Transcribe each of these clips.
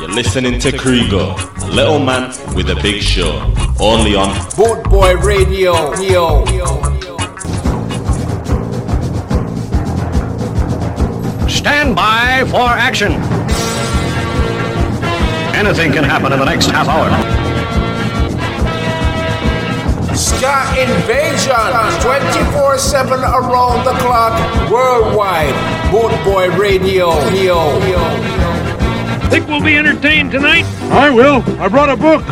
You're listening to Krieger, a little man with a big show. Only on Boot Boy Radio. Yo. Stand by for action. Anything can happen in the next half hour. Ska Invasion. 24 7 around the clock. Worldwide. Boot Boy Radio. Yo. Think we'll be entertained tonight? I will. I brought a book.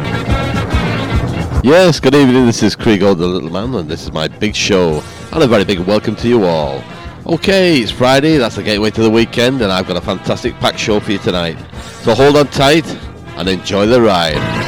Yes, good evening. This is Krieg the Little Man, and this is my big show. And a very big welcome to you all. Okay, it's Friday, that's the gateway to the weekend, and I've got a fantastic packed show for you tonight. So hold on tight and enjoy the ride.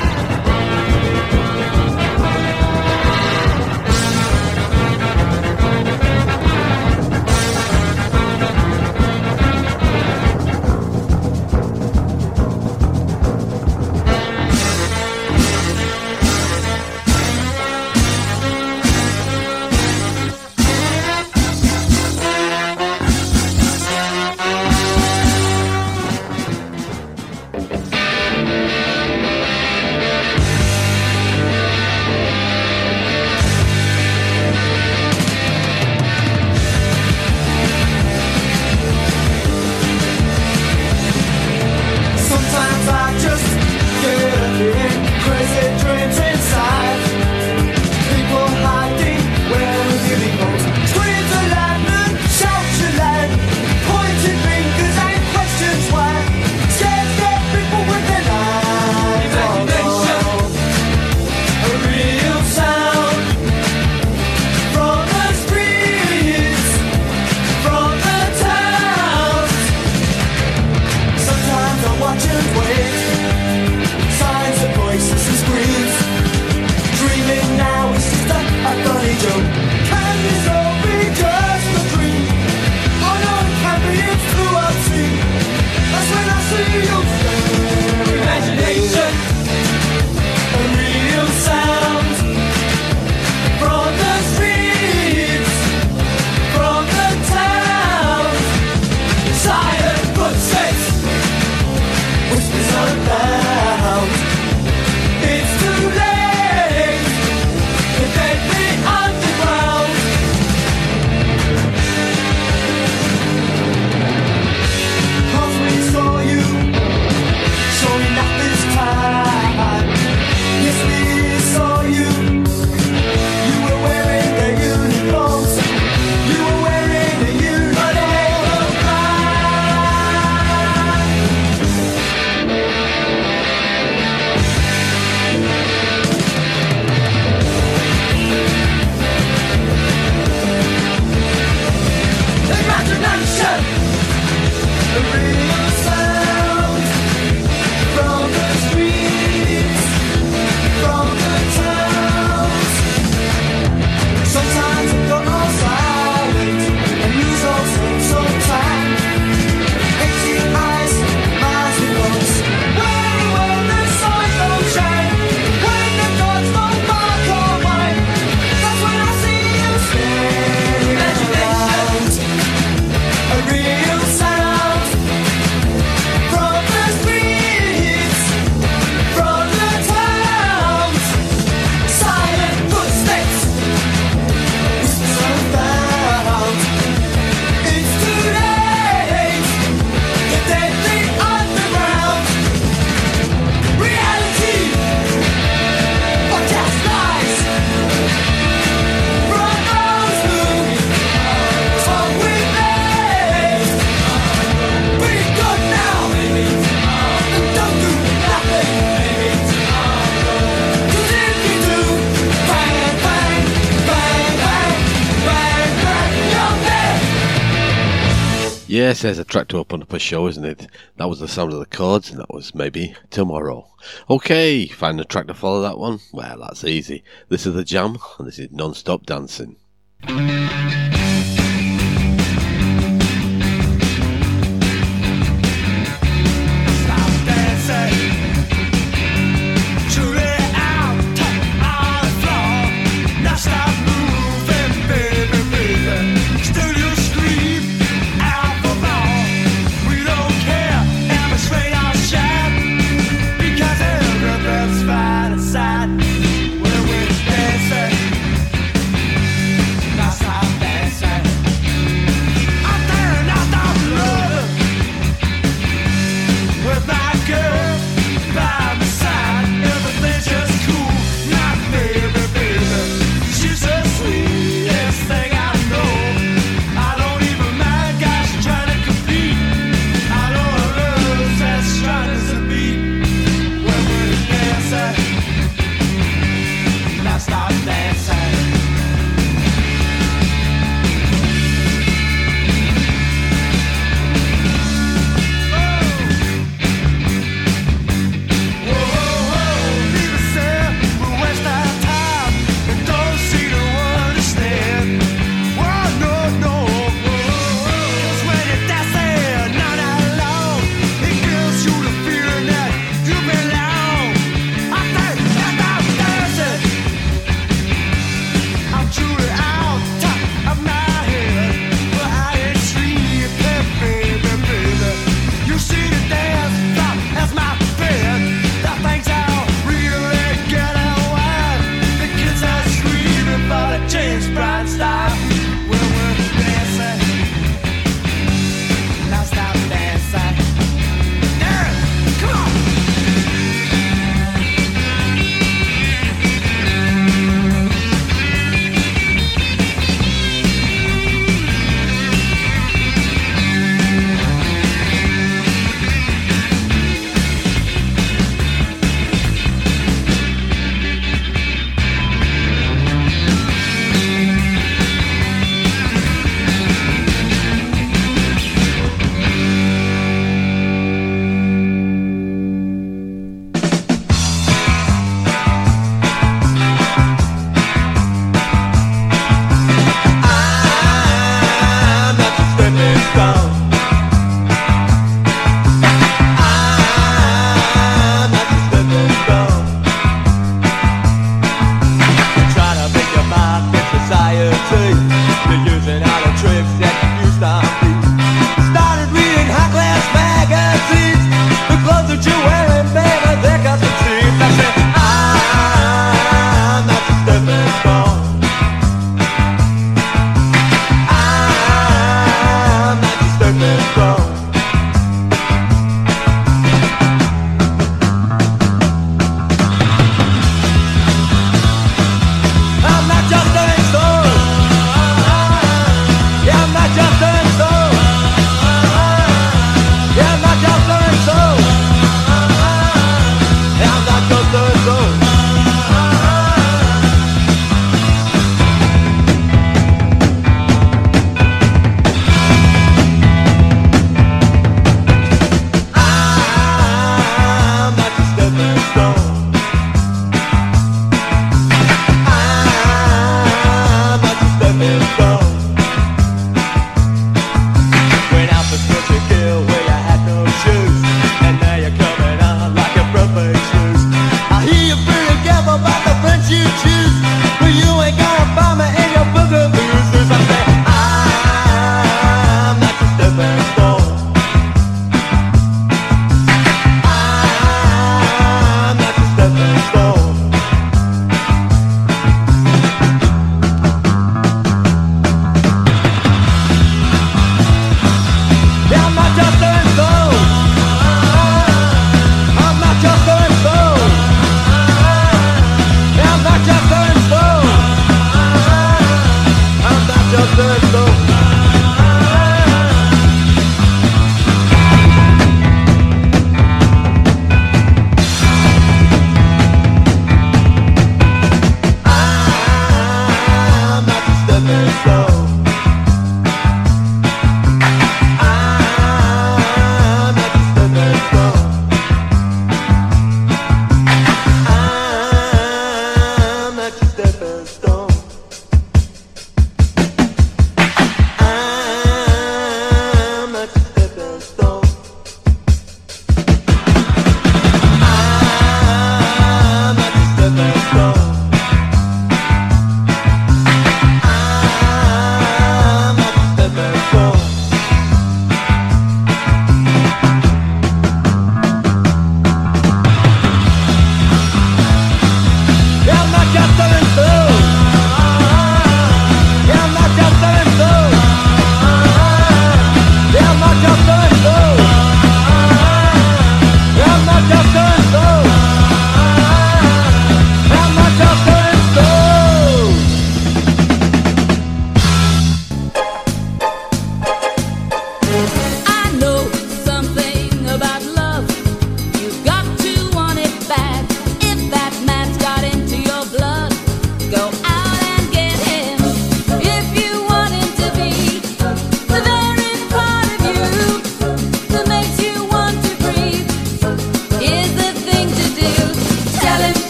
Yes, there's a track to open up a show, isn't it? That was the sound of the chords, and that was maybe tomorrow. Okay, find a track to follow that one? Well, that's easy. This is the jam, and this is non-stop dancing.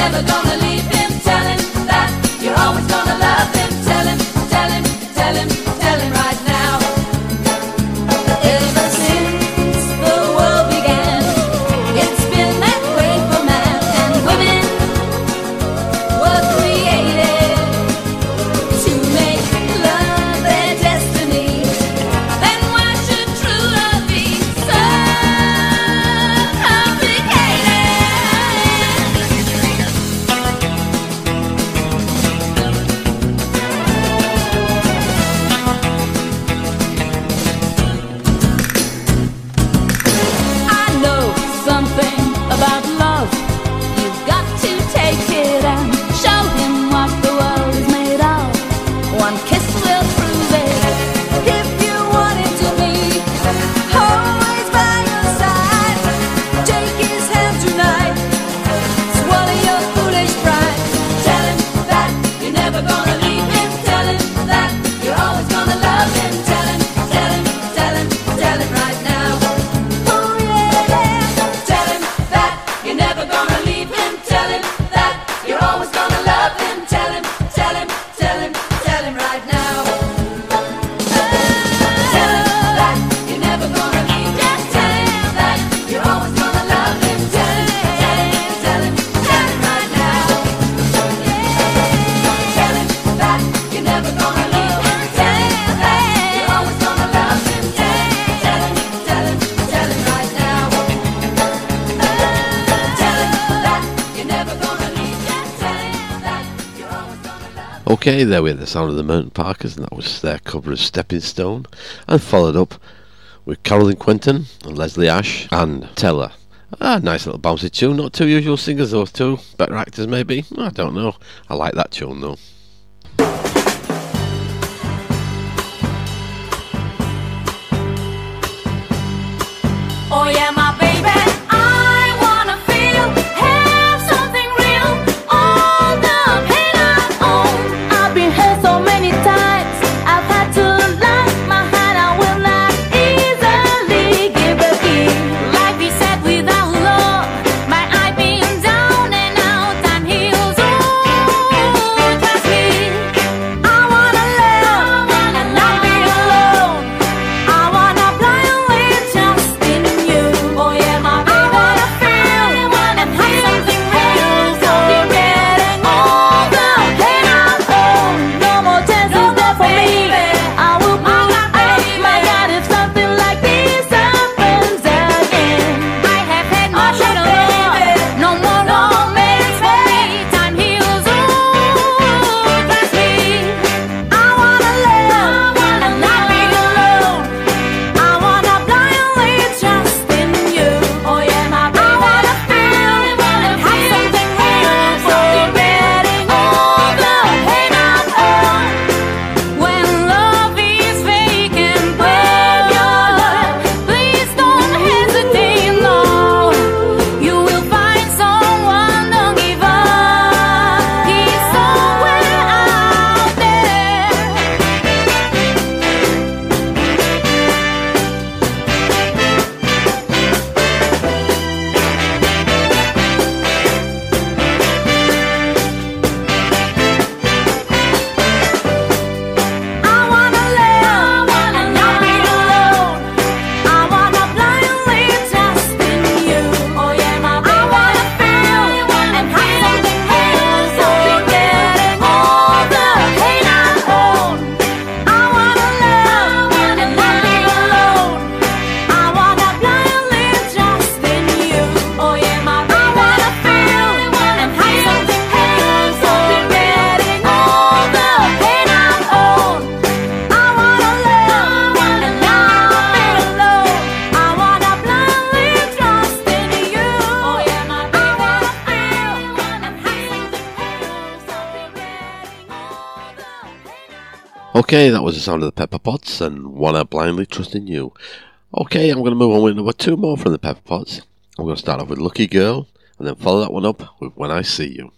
Never gonna leave him. Okay, there we had the sound of the Mountain Parkers, and that was their cover of Stepping Stone, and followed up with Caroline Quentin and Leslie Ash and Teller. Ah, nice little bouncy tune. Not two usual singers, those two. Better actors, maybe. I don't know. I like that tune, though. Okay, that was the sound of the Pepper Pots and One Out Blindly trust in You. Okay, I'm going to move on with number two more from the Pepper Pots. I'm going to start off with Lucky Girl and then follow that one up with When I See You.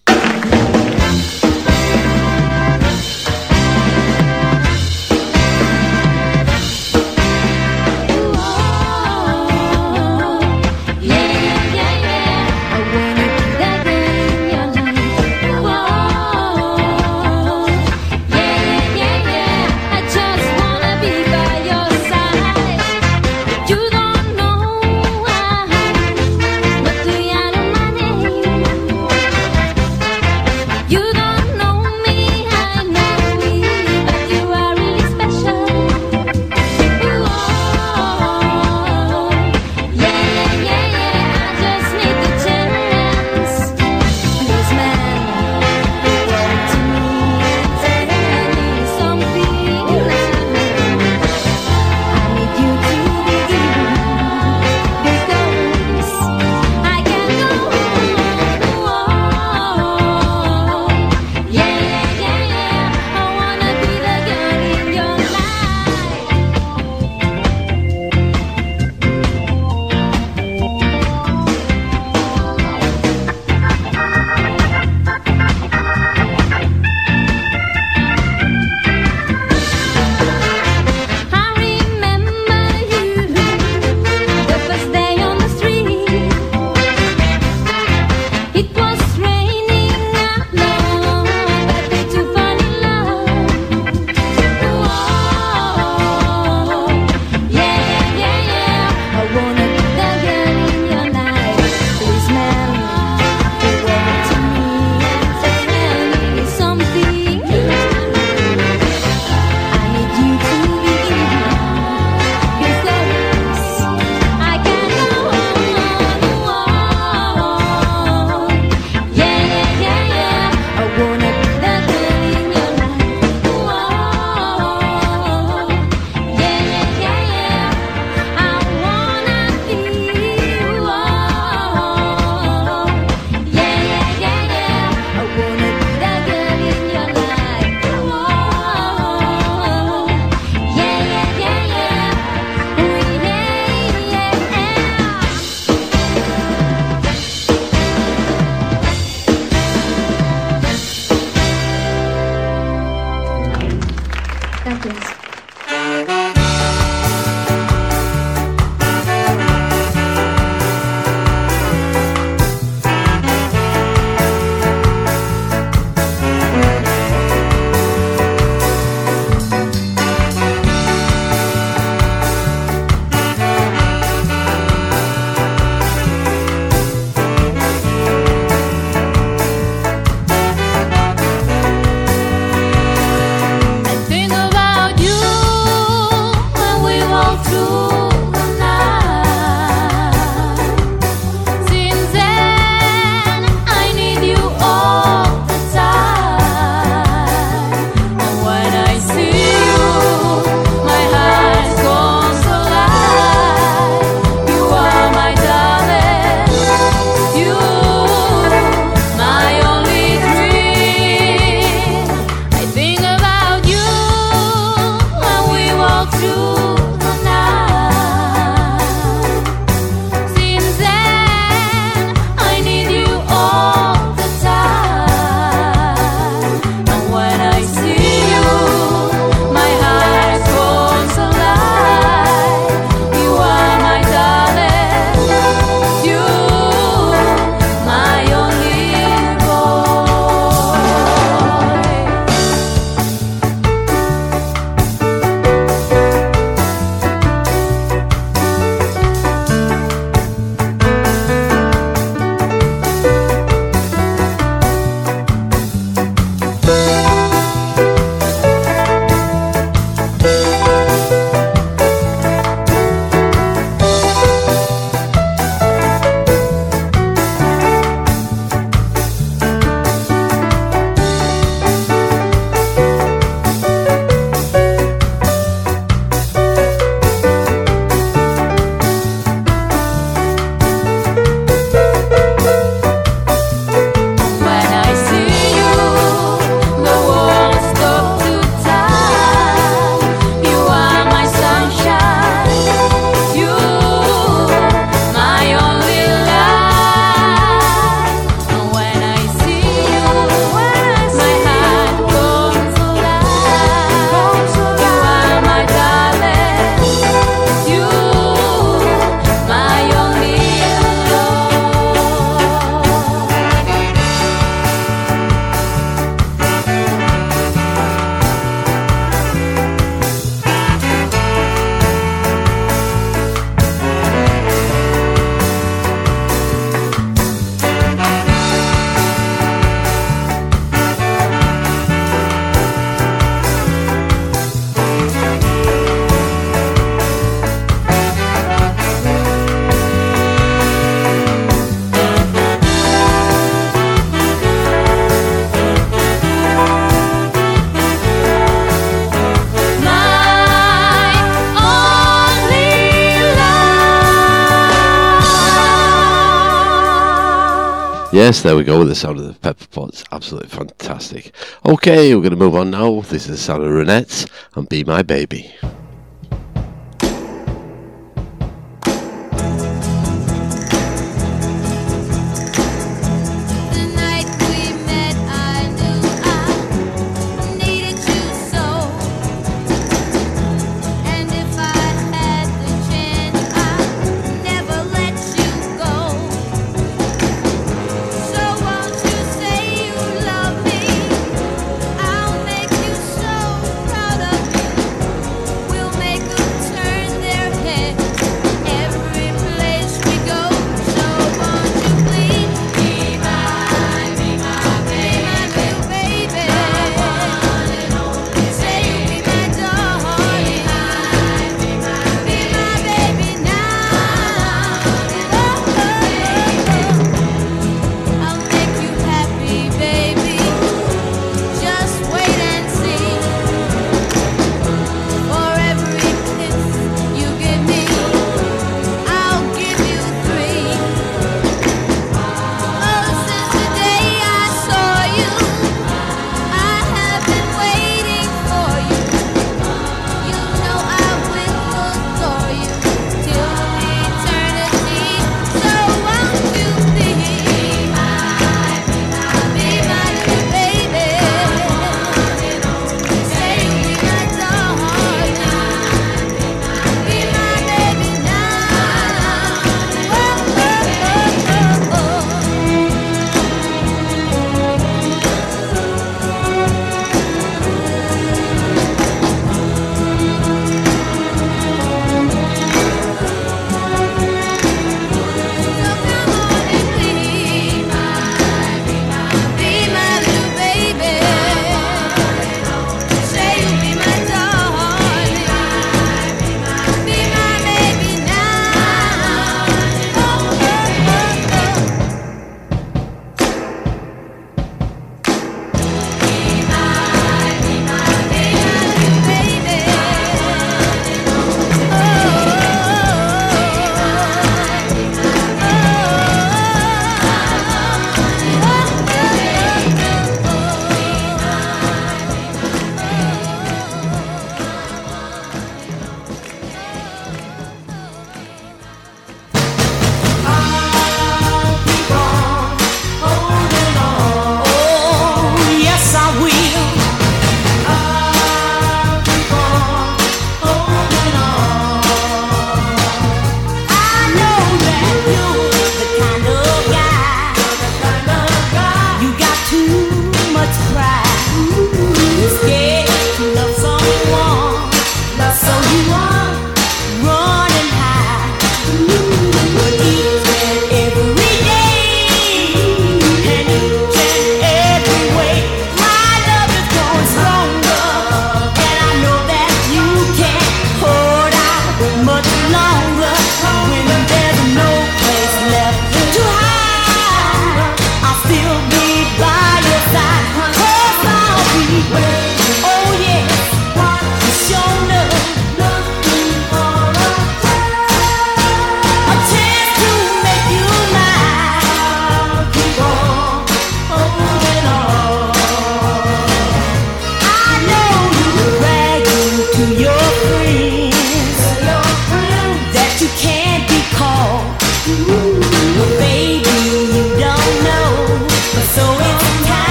yes, there we go. The sound of the pepper pots, absolutely fantastic. Okay, we're going to move on now. This is the sound of Renette and Be My Baby.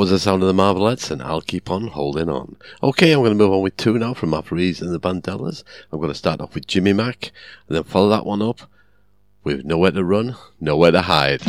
Was the sound of the Marvelettes, and I'll keep on holding on. Okay, I'm going to move on with two now from Martha Reeves and the Vandellas. I'm going to start off with Jimmy Mack, and then follow that one up with Nowhere to Run, Nowhere to Hide.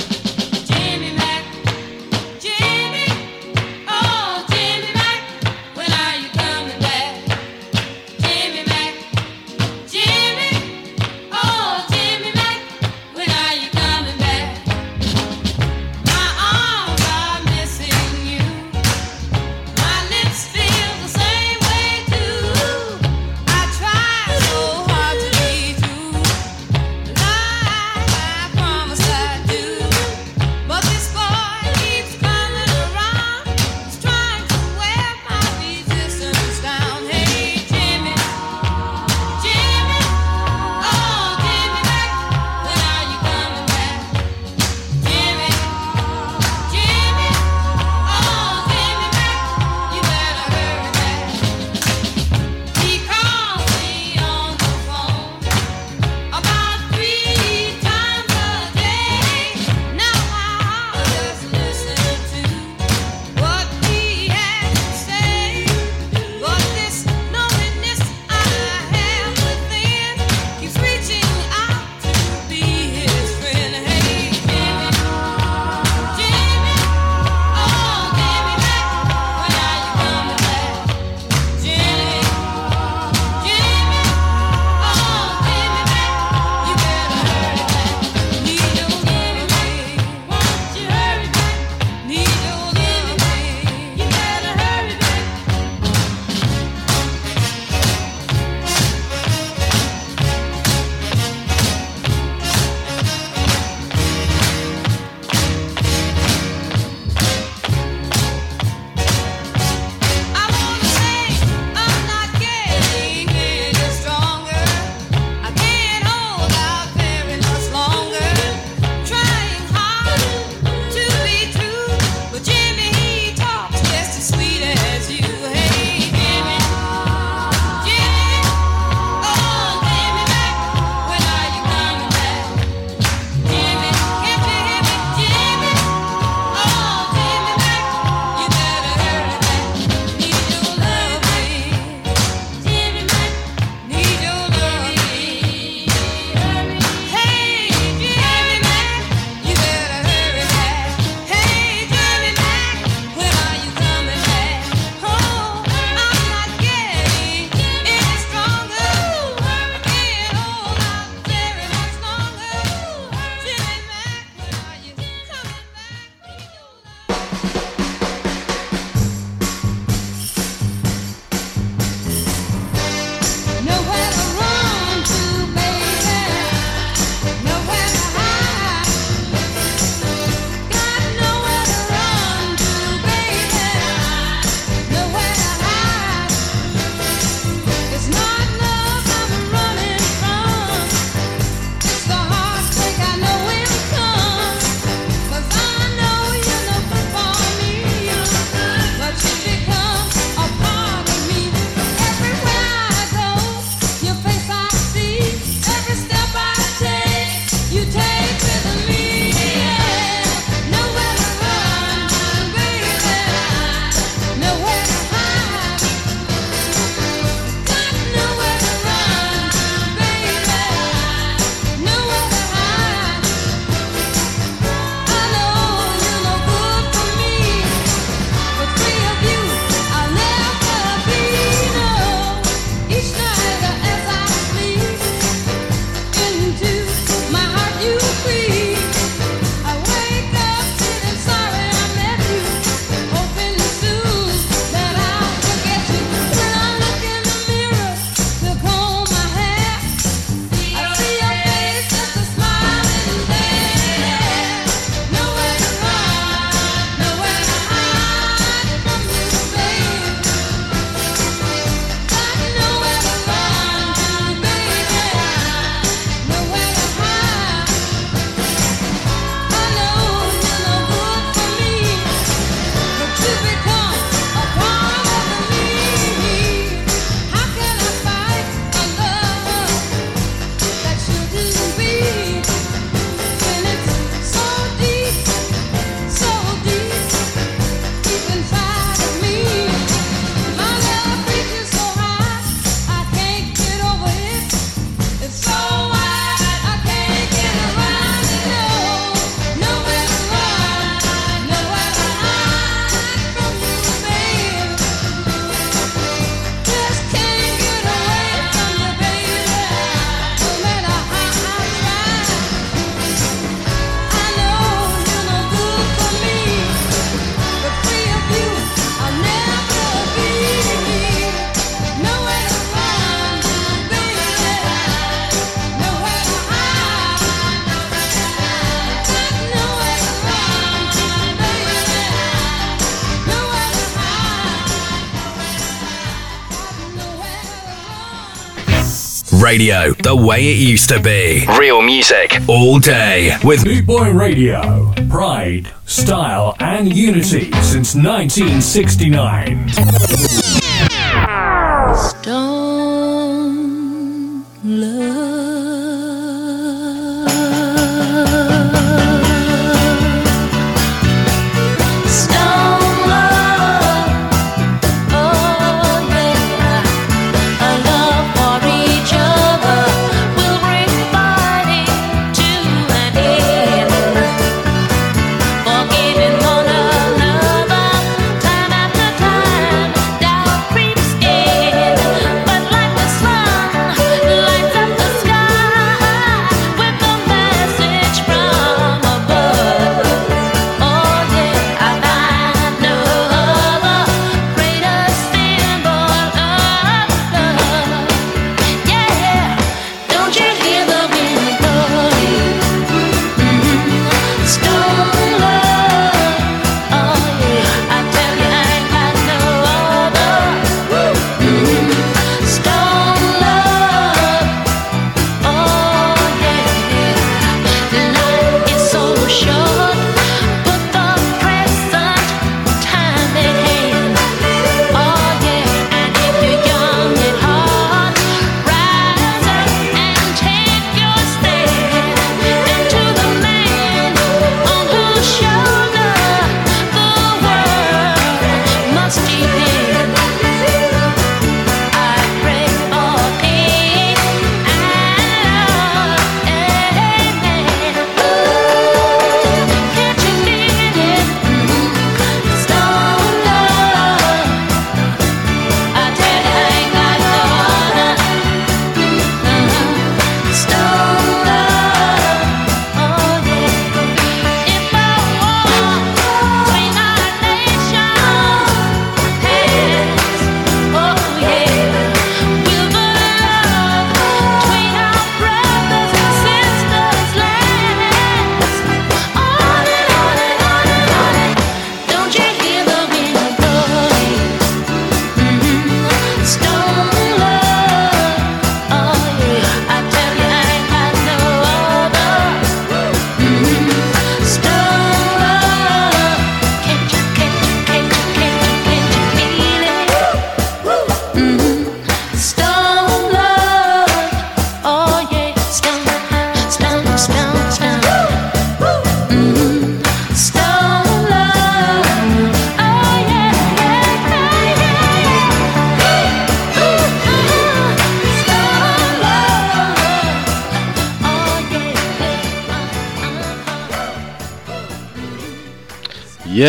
Radio, the way it used to be. Real music all day with Boot Boy Radio. Pride, style, and unity since 1969.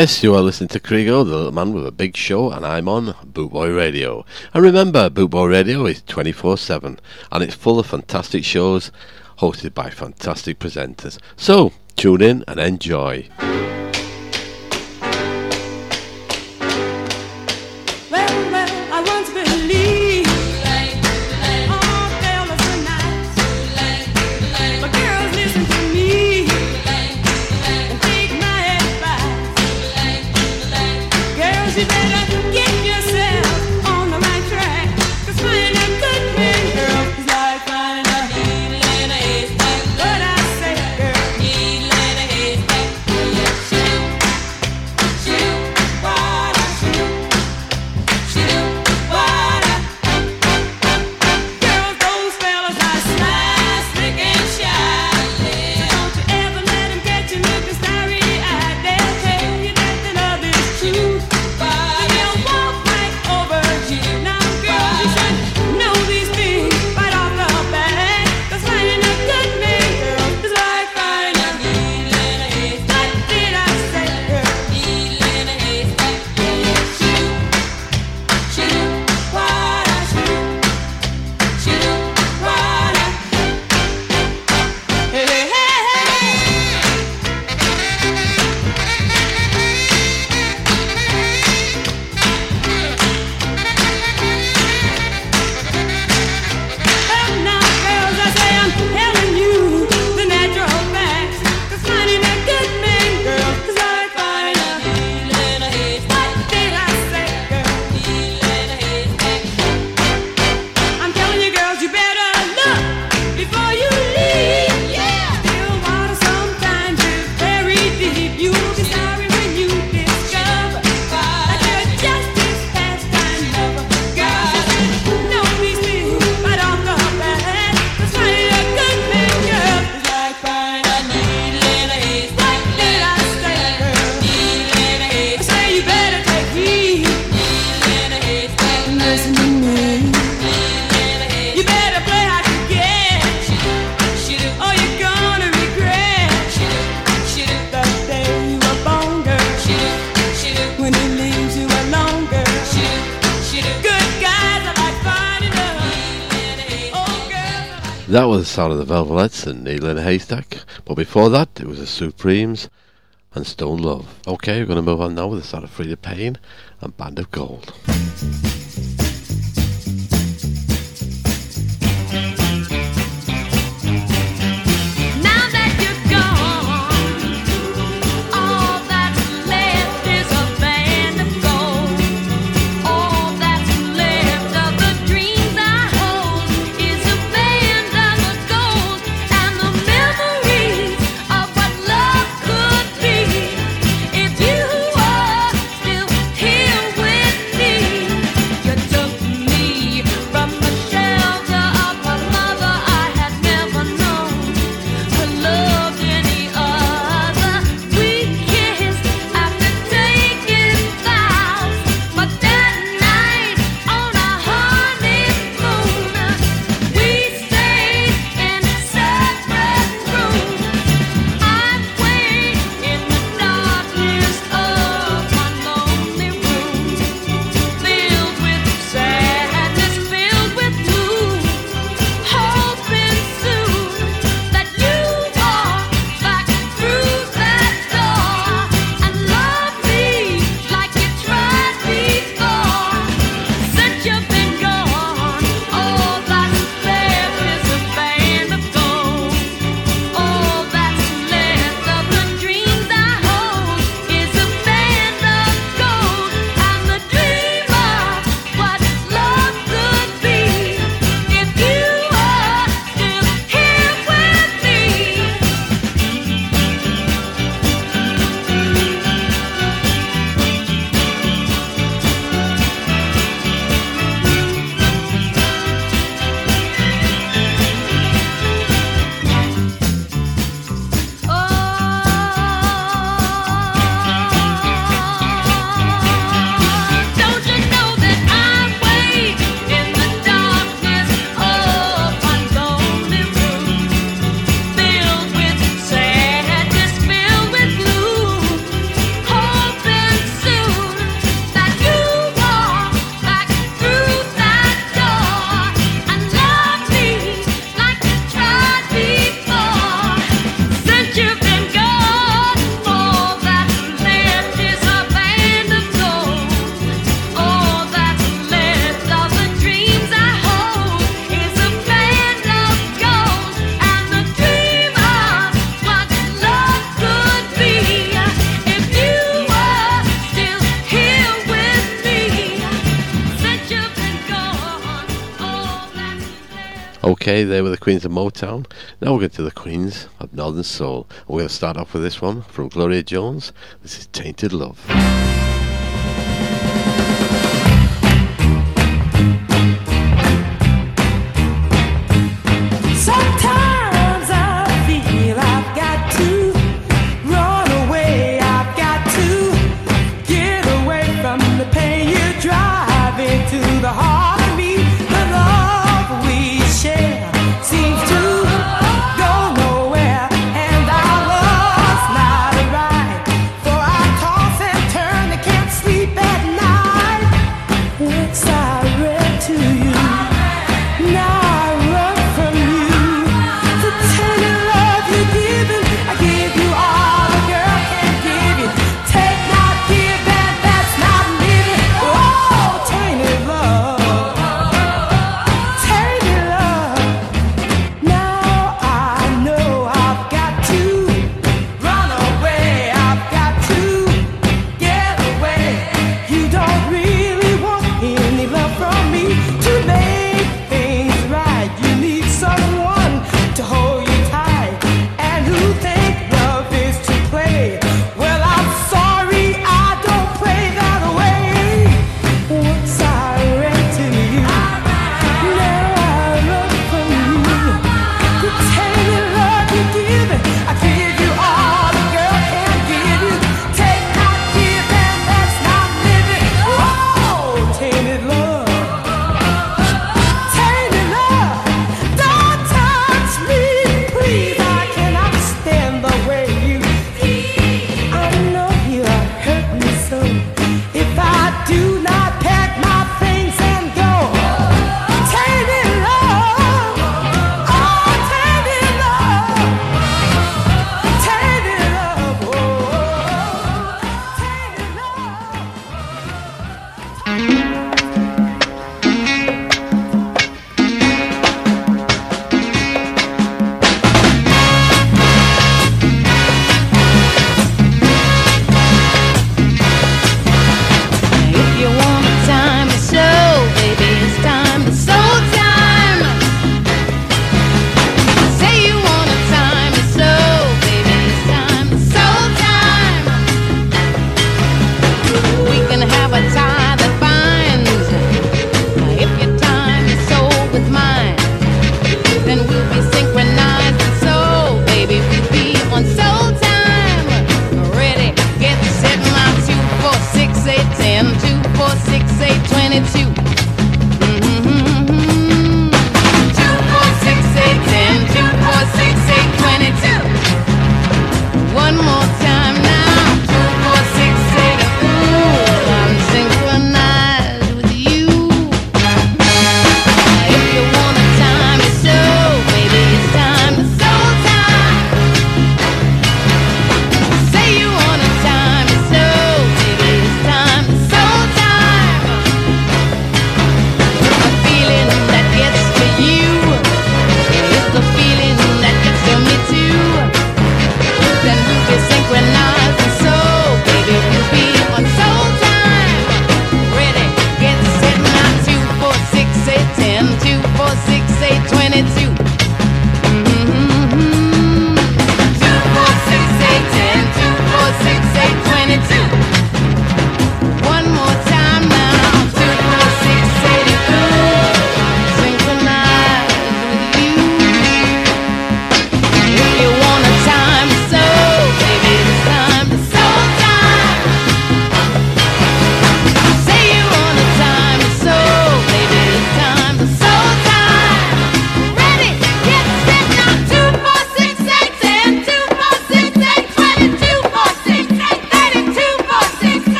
Yes, you are listening to Krigo, the little man with a big show, and I'm on Bootboy Radio. And remember, Bootboy Radio is 24 7 and it's full of fantastic shows hosted by fantastic presenters. So, tune in and enjoy. Needle in a Haystack. But before that, it was the Supremes and Stone Love. Okay, we're going to move on now with the song of Freda Payne and Band of Gold. Okay, they were the Queens of Motown. Now we're going to the Queens of Northern Soul. We're going to start off with this one from Gloria Jones. This is Tainted Love.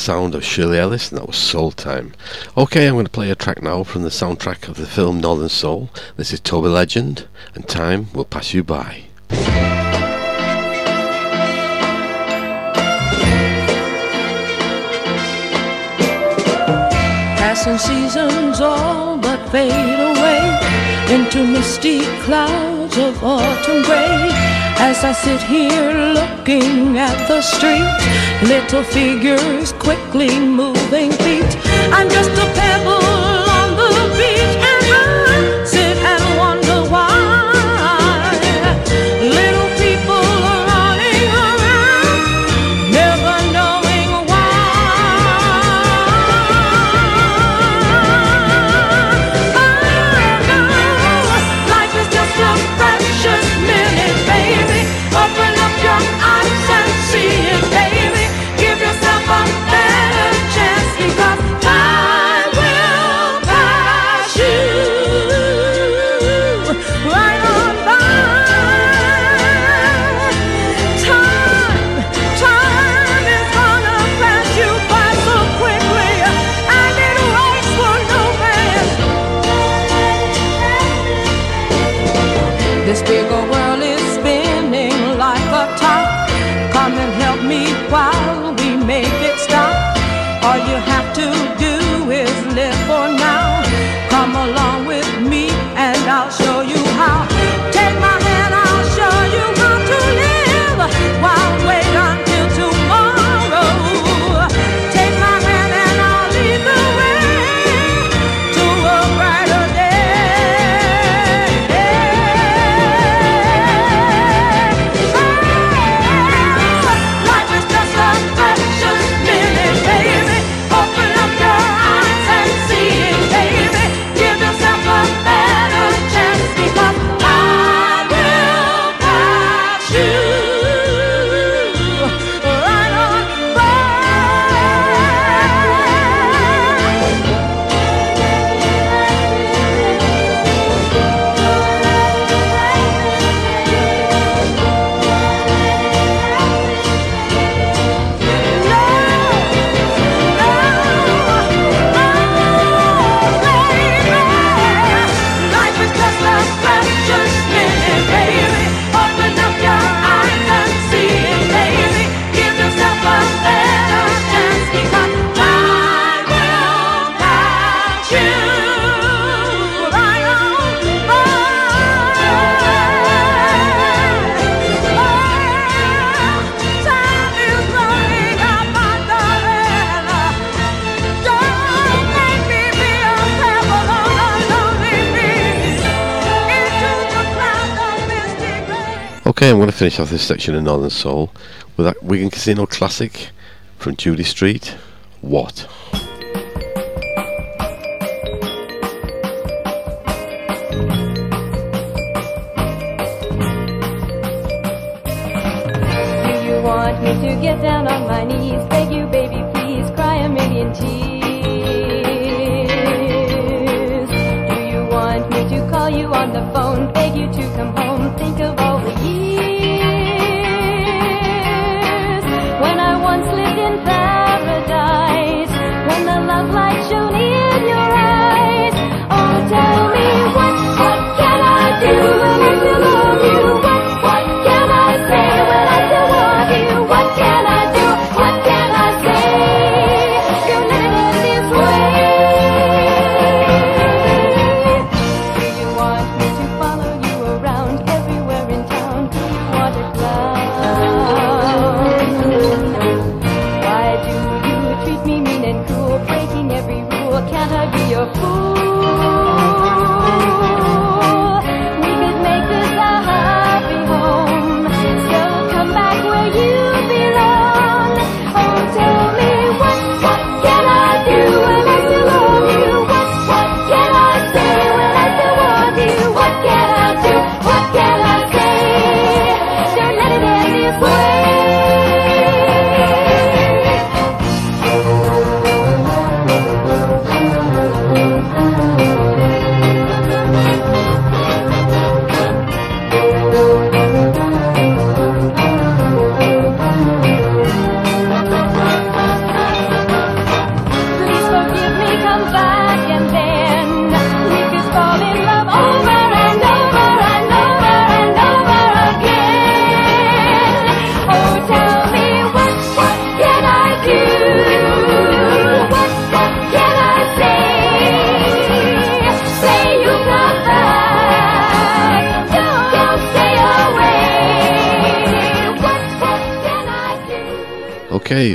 sound of Shirley Ellis, and that was Soul Time. Okay, I'm going to play a track now from the soundtrack of the film Northern Soul. This is Tobi Legend, and Time Will Pass You By. Passing seasons all but fade away into misty clouds of autumn gray as I sit here looking at the street. Little figures quickly moving feet. I'm just a pebble Okay, I'm going to finish off this section of Northern Soul with that Wigan Casino classic from Judy Street, What?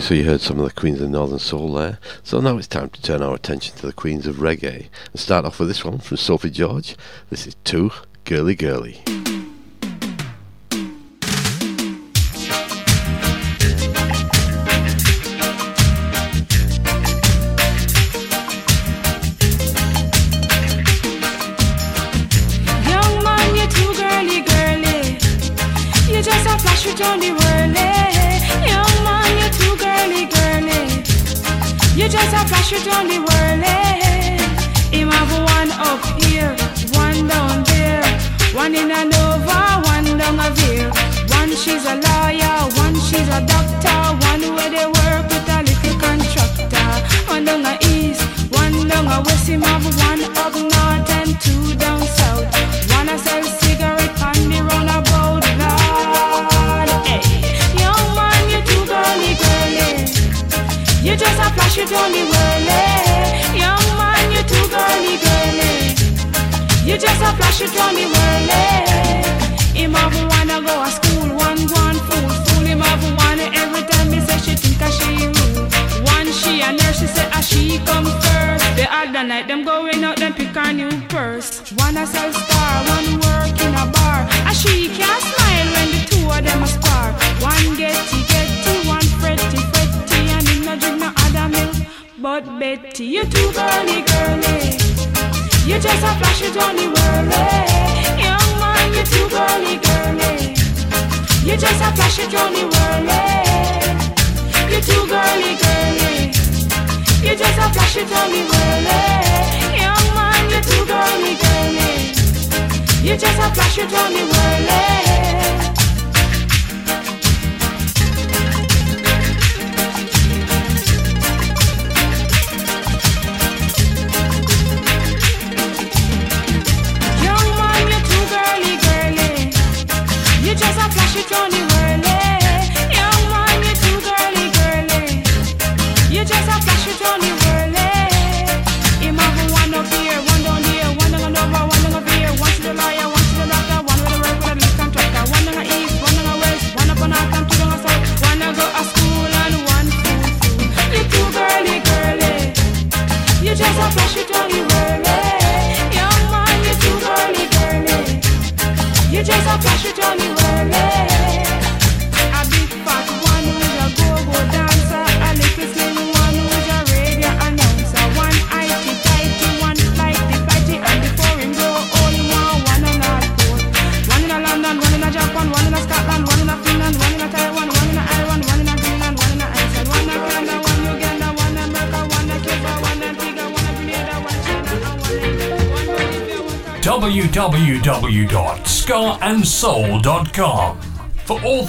so you heard some of the Queens of Northern Soul there. So now it's time to turn our attention to the Queens of Reggae and start off with this one from Sophie George. This is Too Girly Girly.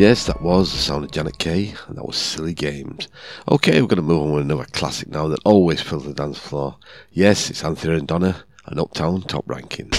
Yes, that was the sound of Janet Kay, and that was Silly Games. Okay, we're going to move on with another classic now that always fills the dance floor. Yes, it's Althea and Donna, and Uptown Top Ranking.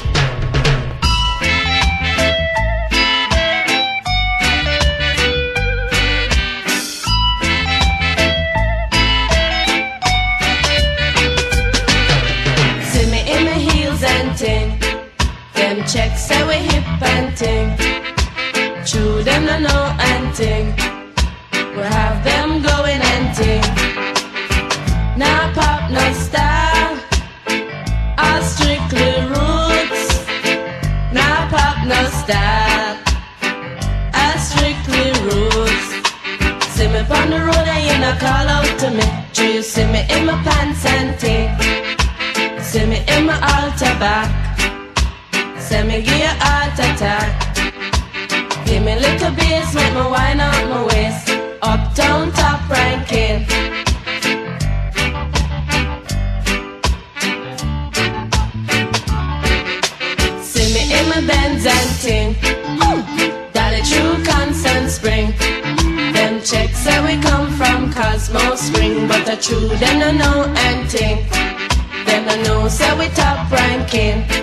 so we top ranking.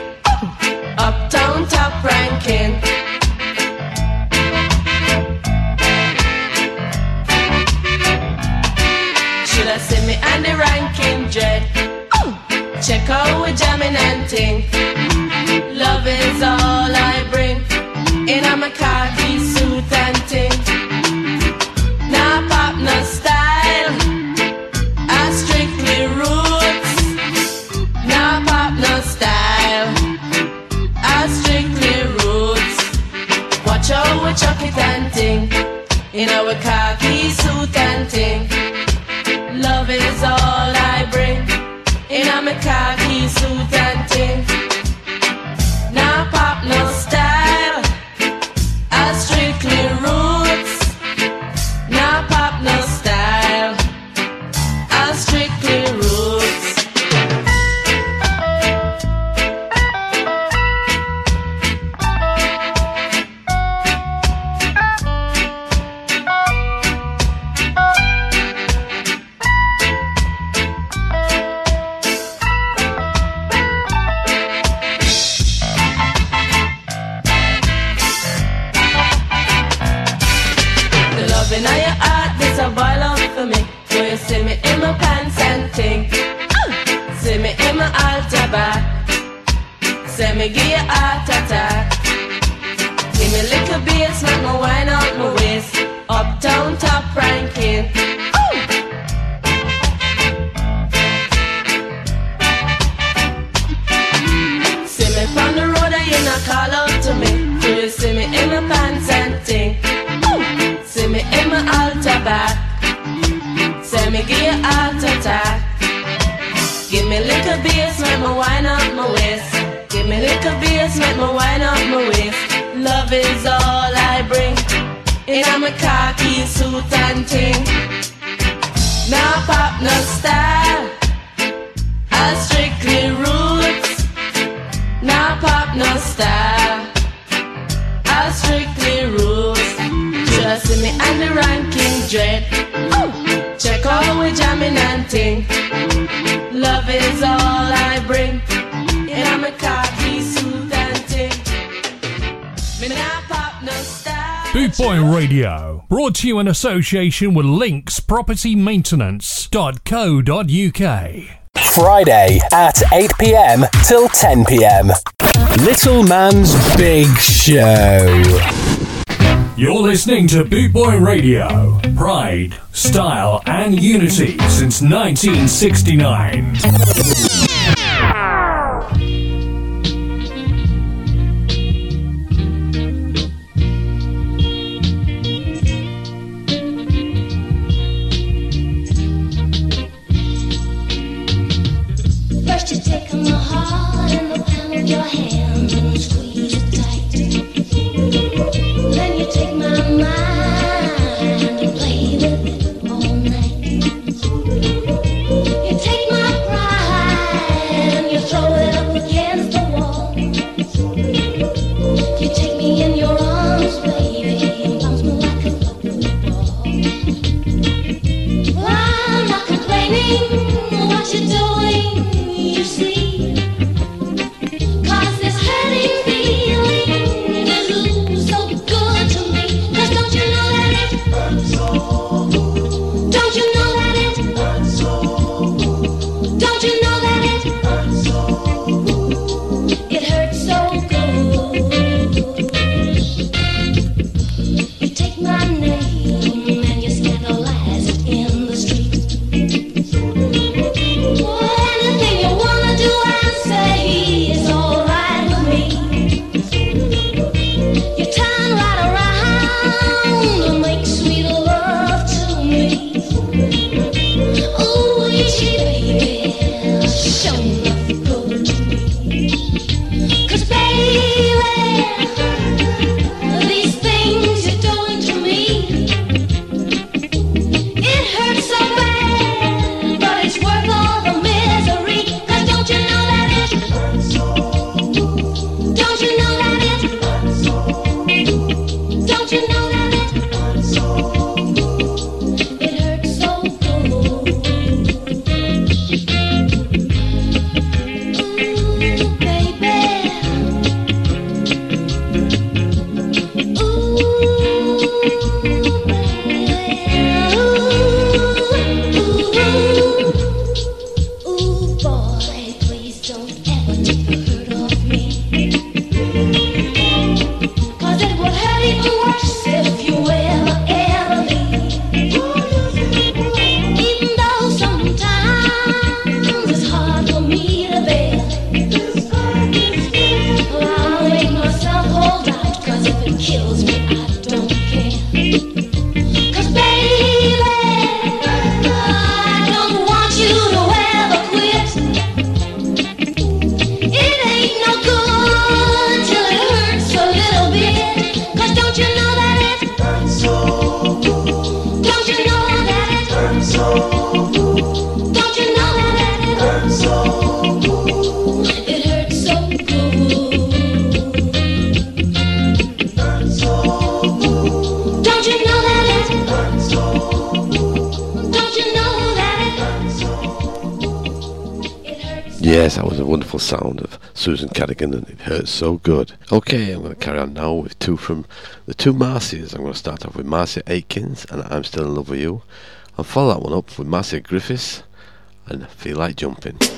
association with Links Property linkspropertymaintenance.co.uk. Friday at 8 pm till 10 pm. Little Man's Big Show. You're listening to Boot Boy Radio. Pride, style, and unity since 1969. so good. Okay, I'm going to carry on now with two from the two Marcias. I'm going to start off with Marcia Aitkins and I'm Still in Love with You, and follow that one up with Marcia Griffiths and Feel Like Jumping.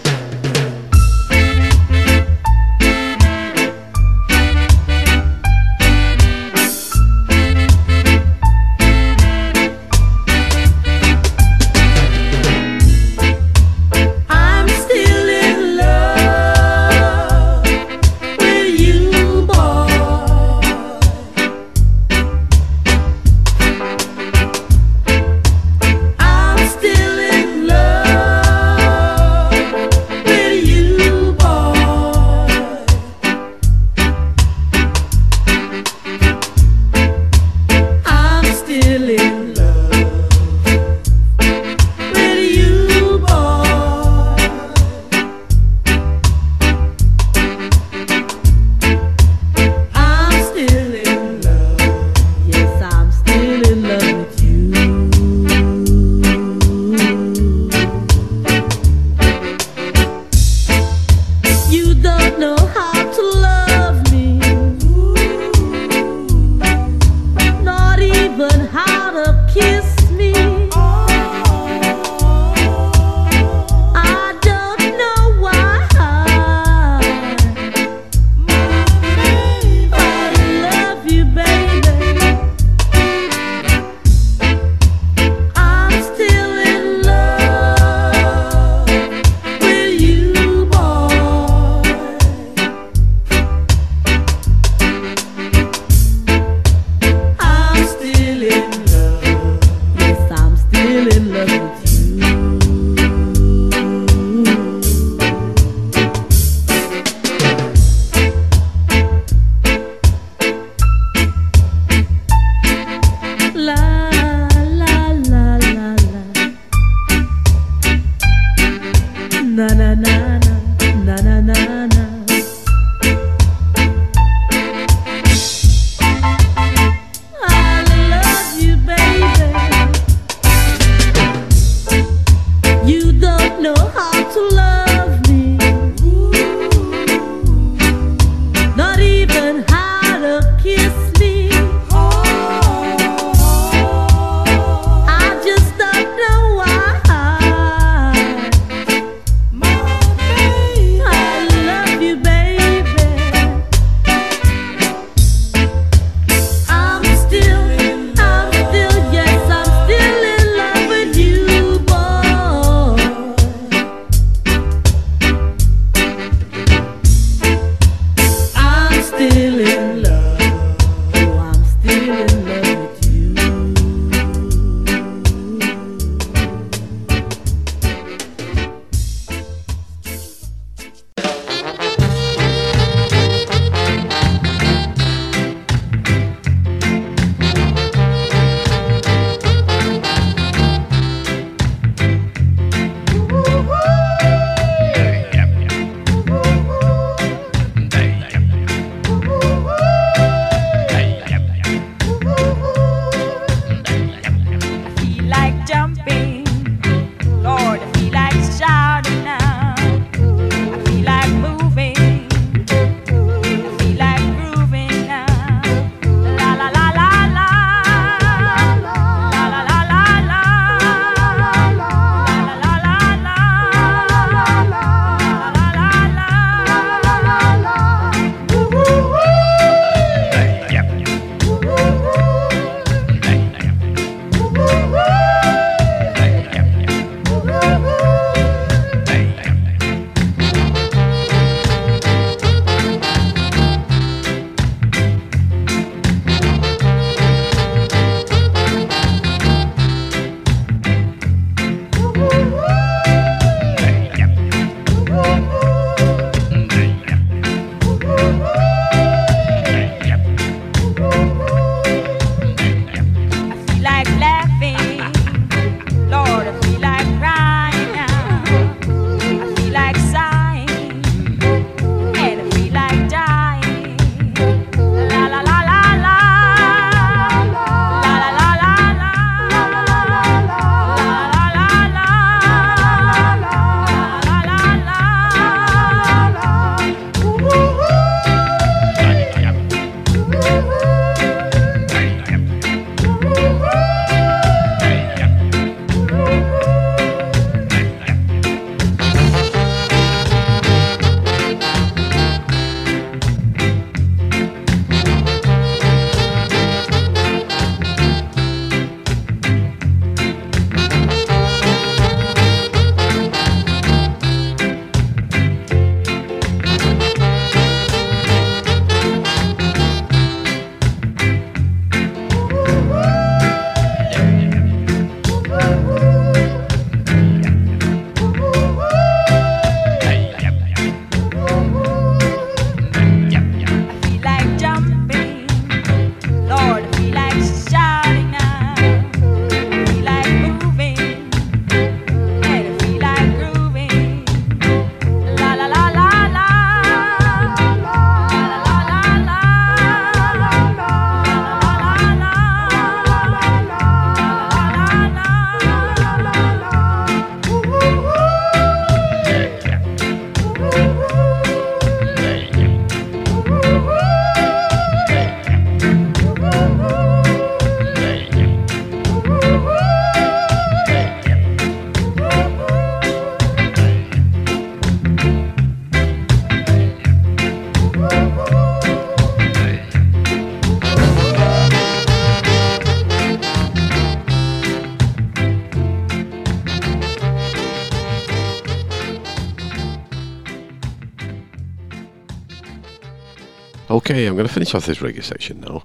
Okay, I'm going to finish off this reggae section now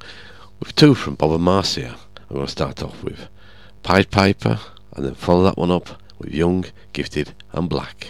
with two from Bob and Marcia. I'm going to start off with Pied Piper and then follow that one up with Young, Gifted and Black.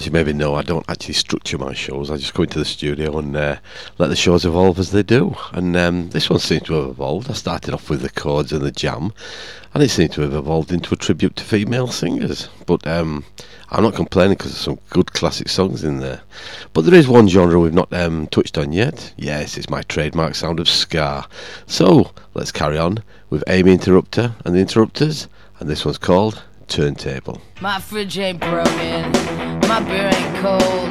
as you maybe know, I don't actually structure my shows. I just go into the studio and uh, let the shows evolve as they do. And um, this one seems to have evolved. I started off with the chords and the jam, and it seems to have evolved into a tribute to female singers. But um, I'm not complaining because there's some good classic songs in there. But there is one genre we've not um, touched on yet. Yes, it's my trademark sound of ska. So let's carry on with Aimee Interrupter and the Interrupters, and this one's called Turntable. My fridge ain't broken. My beer ain't cold,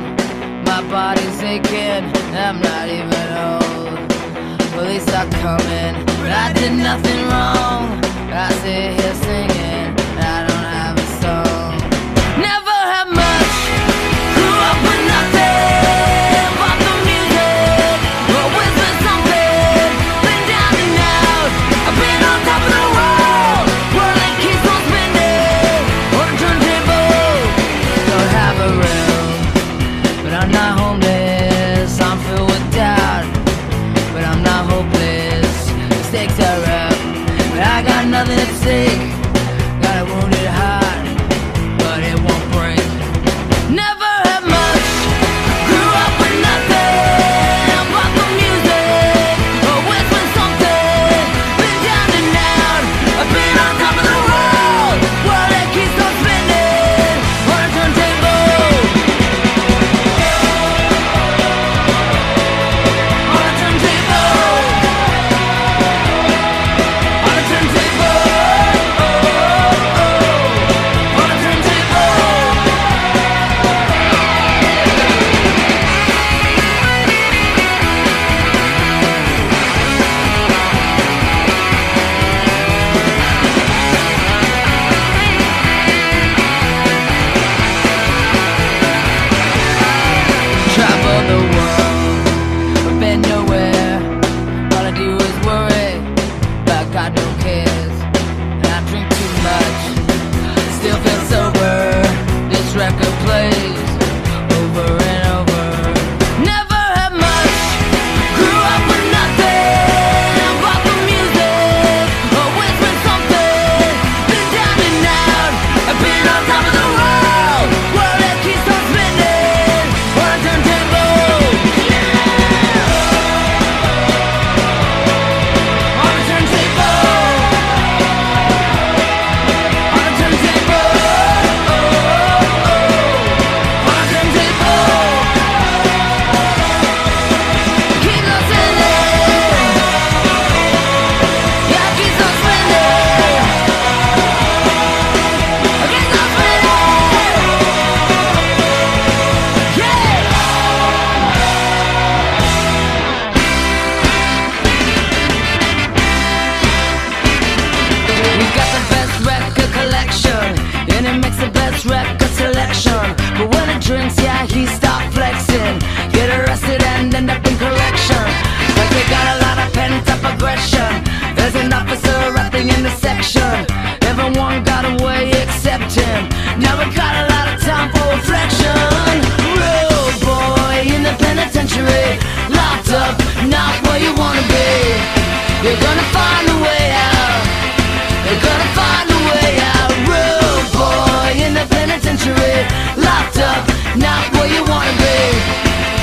my body's aching, I'm not even old. Police are coming, but I did nothing wrong. I sit here singing.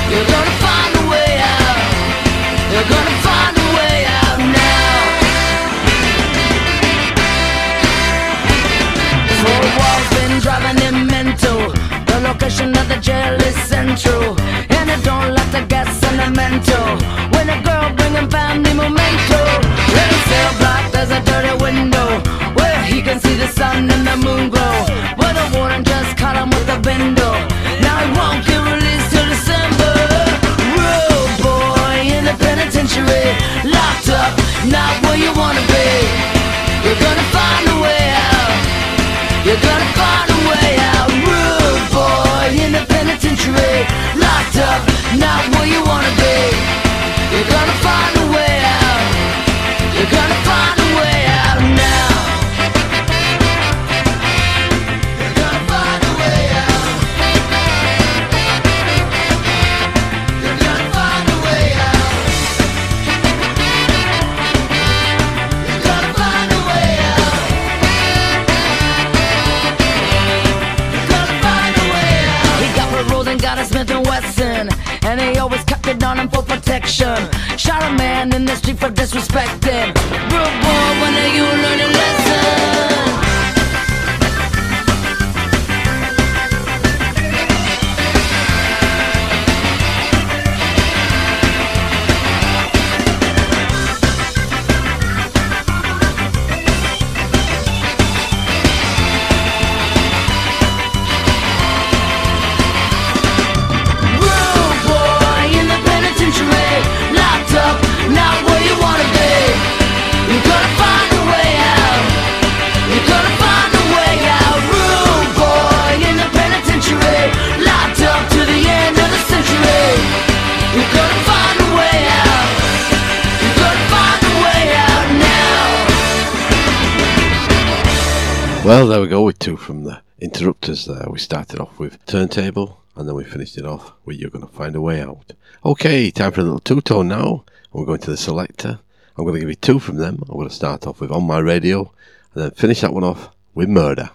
You're gonna man Well, there we go with two from the interrupters there. We started off with Turntable and then we finished it off with You're Gonna Find a Way Out. Okay, time for a little two tone now. We're going to the Selecter. I'm going to give you two from them. I'm going to start off with On My Radio and then finish that one off with Murder.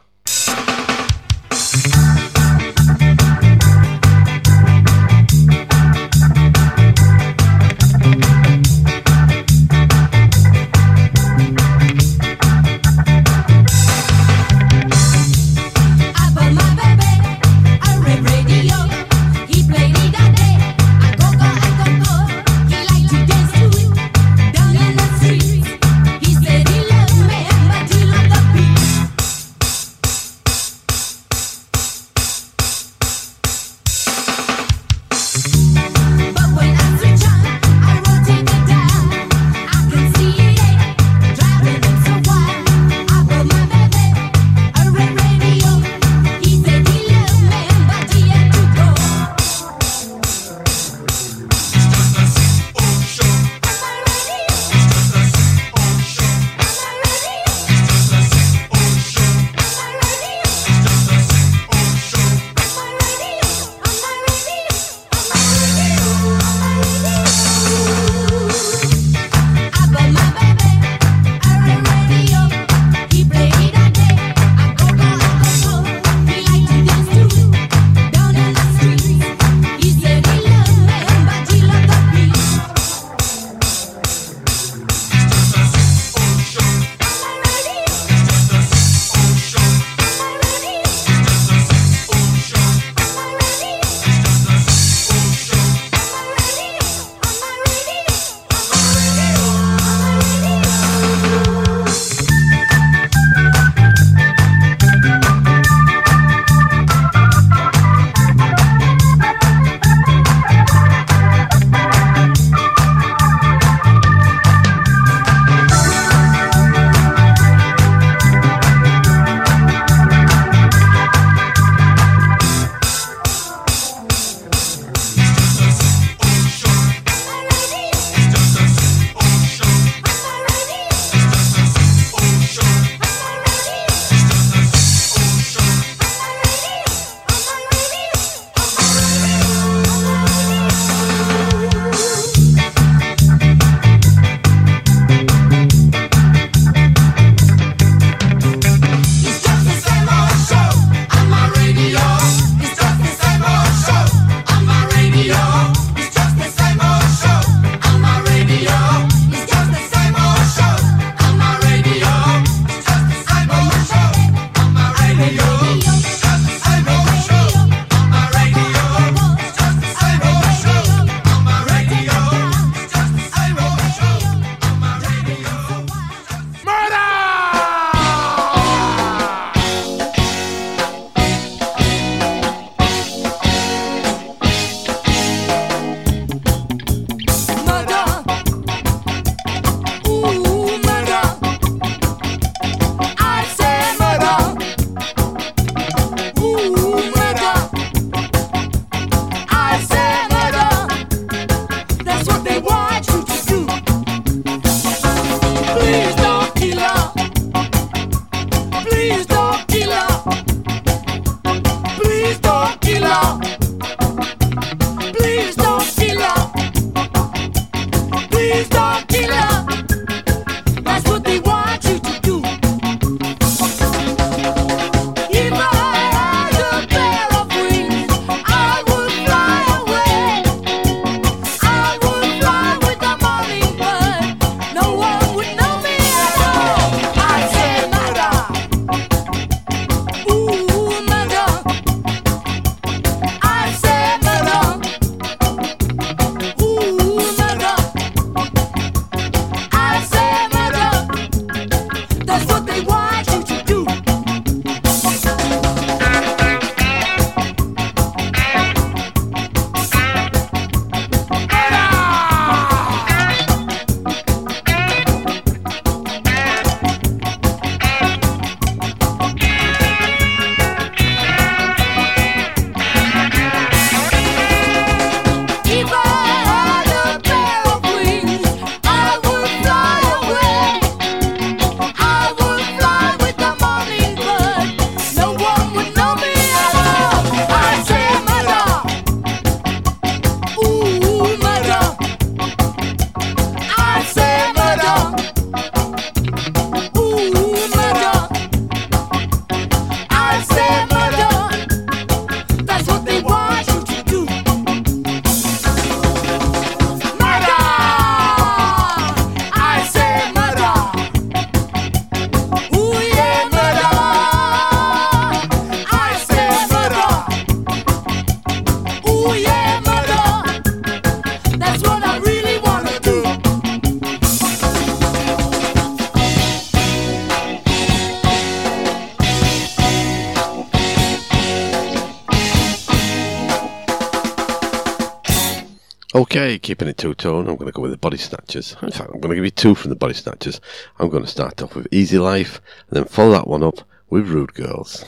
Okay, keeping it two tone, I'm going to go with the Body Snatchers. In fact, I'm going to give you two from the Body Snatchers. I'm going to start off with Easy Life and then follow that one up with Rude Girls.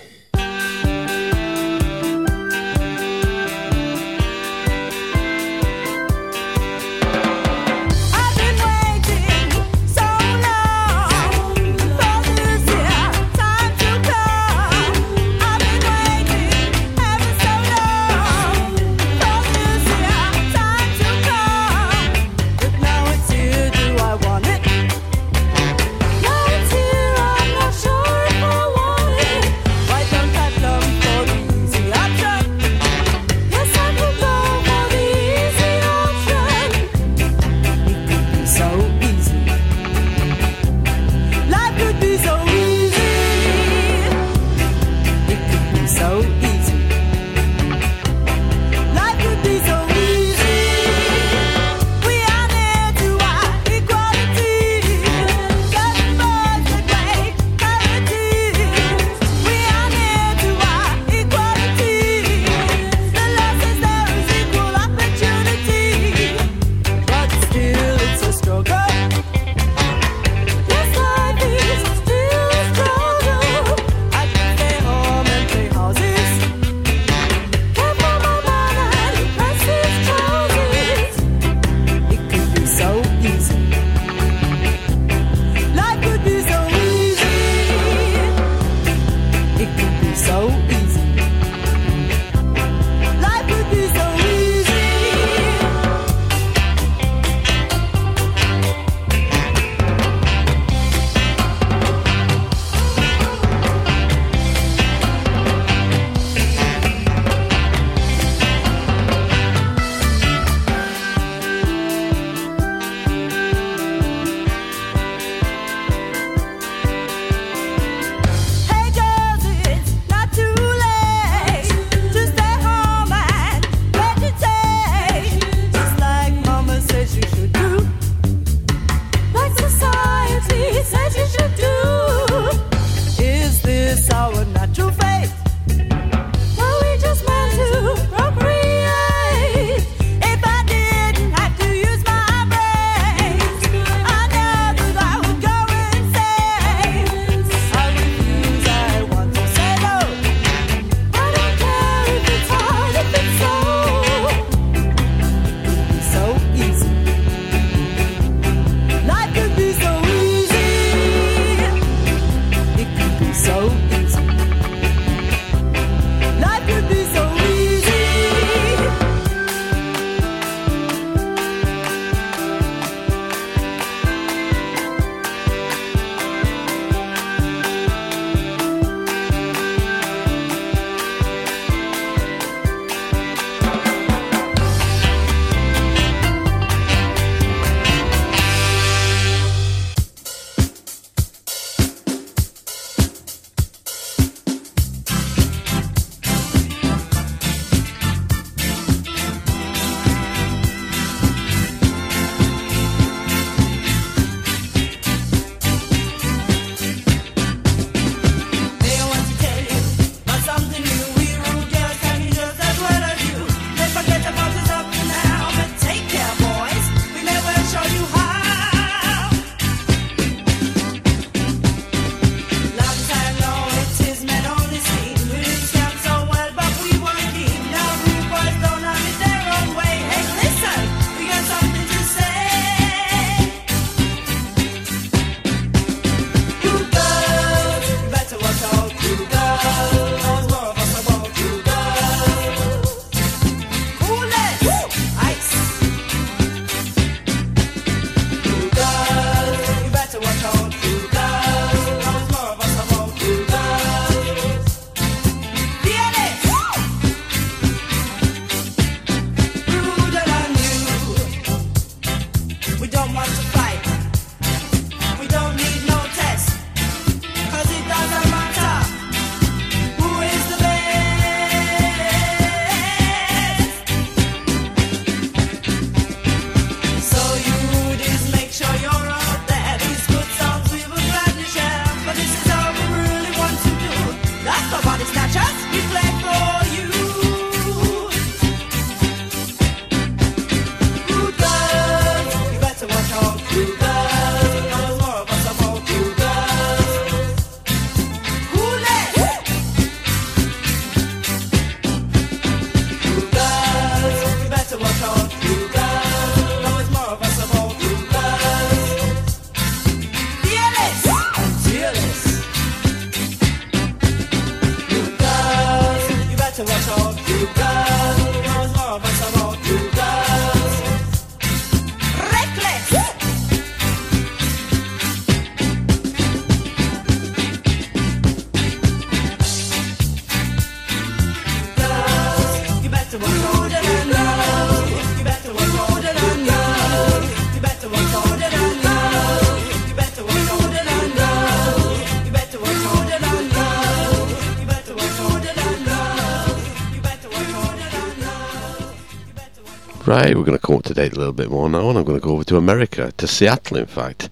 Right, we're going to come up to date a little bit more now, and I'm going to go over to America, to Seattle, in fact.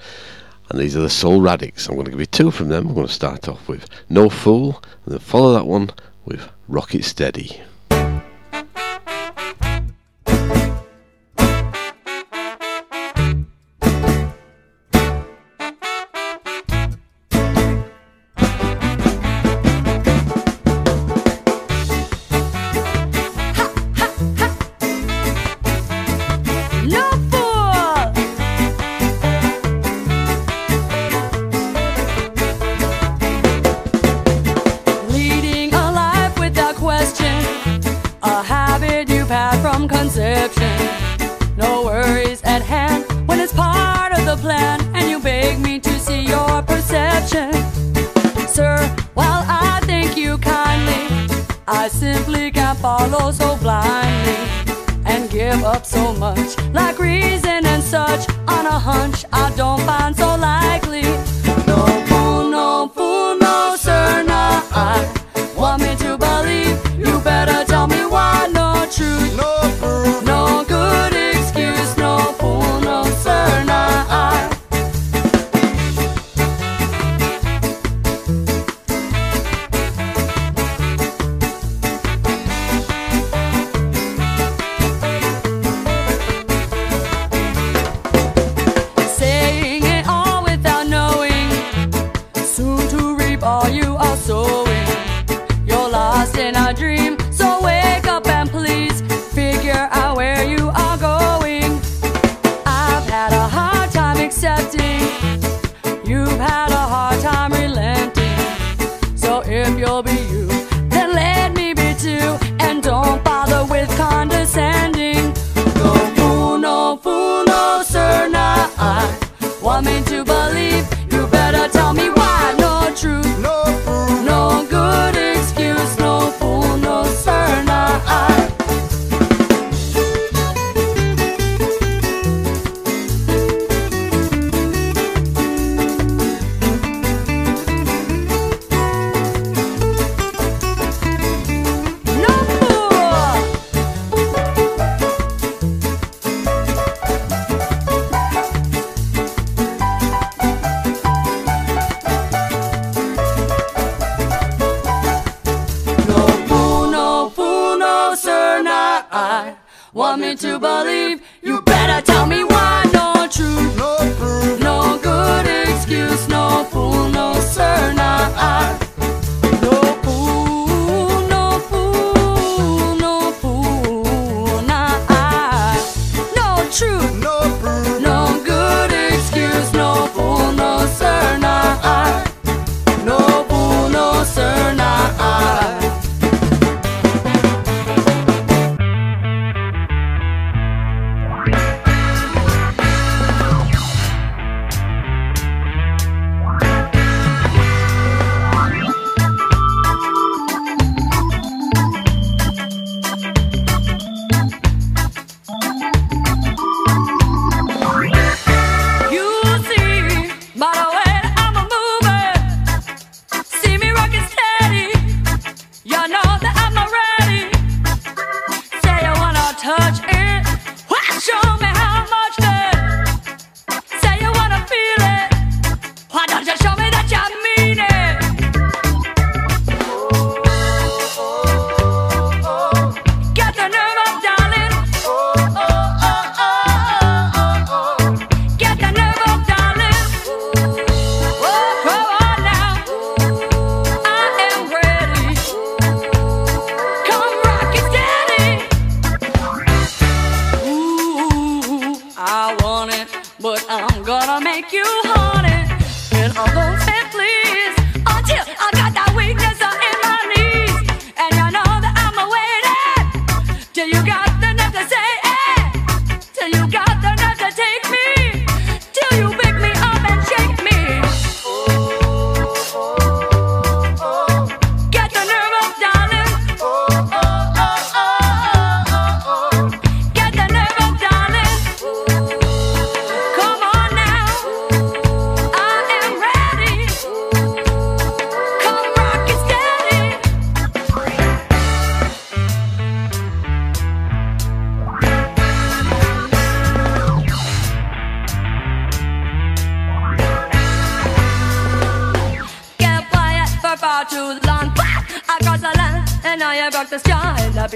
And these are the Soul Radics. I'm going to give you two from them. I'm going to start off with No Fool, and then follow that one with Rocket Steady.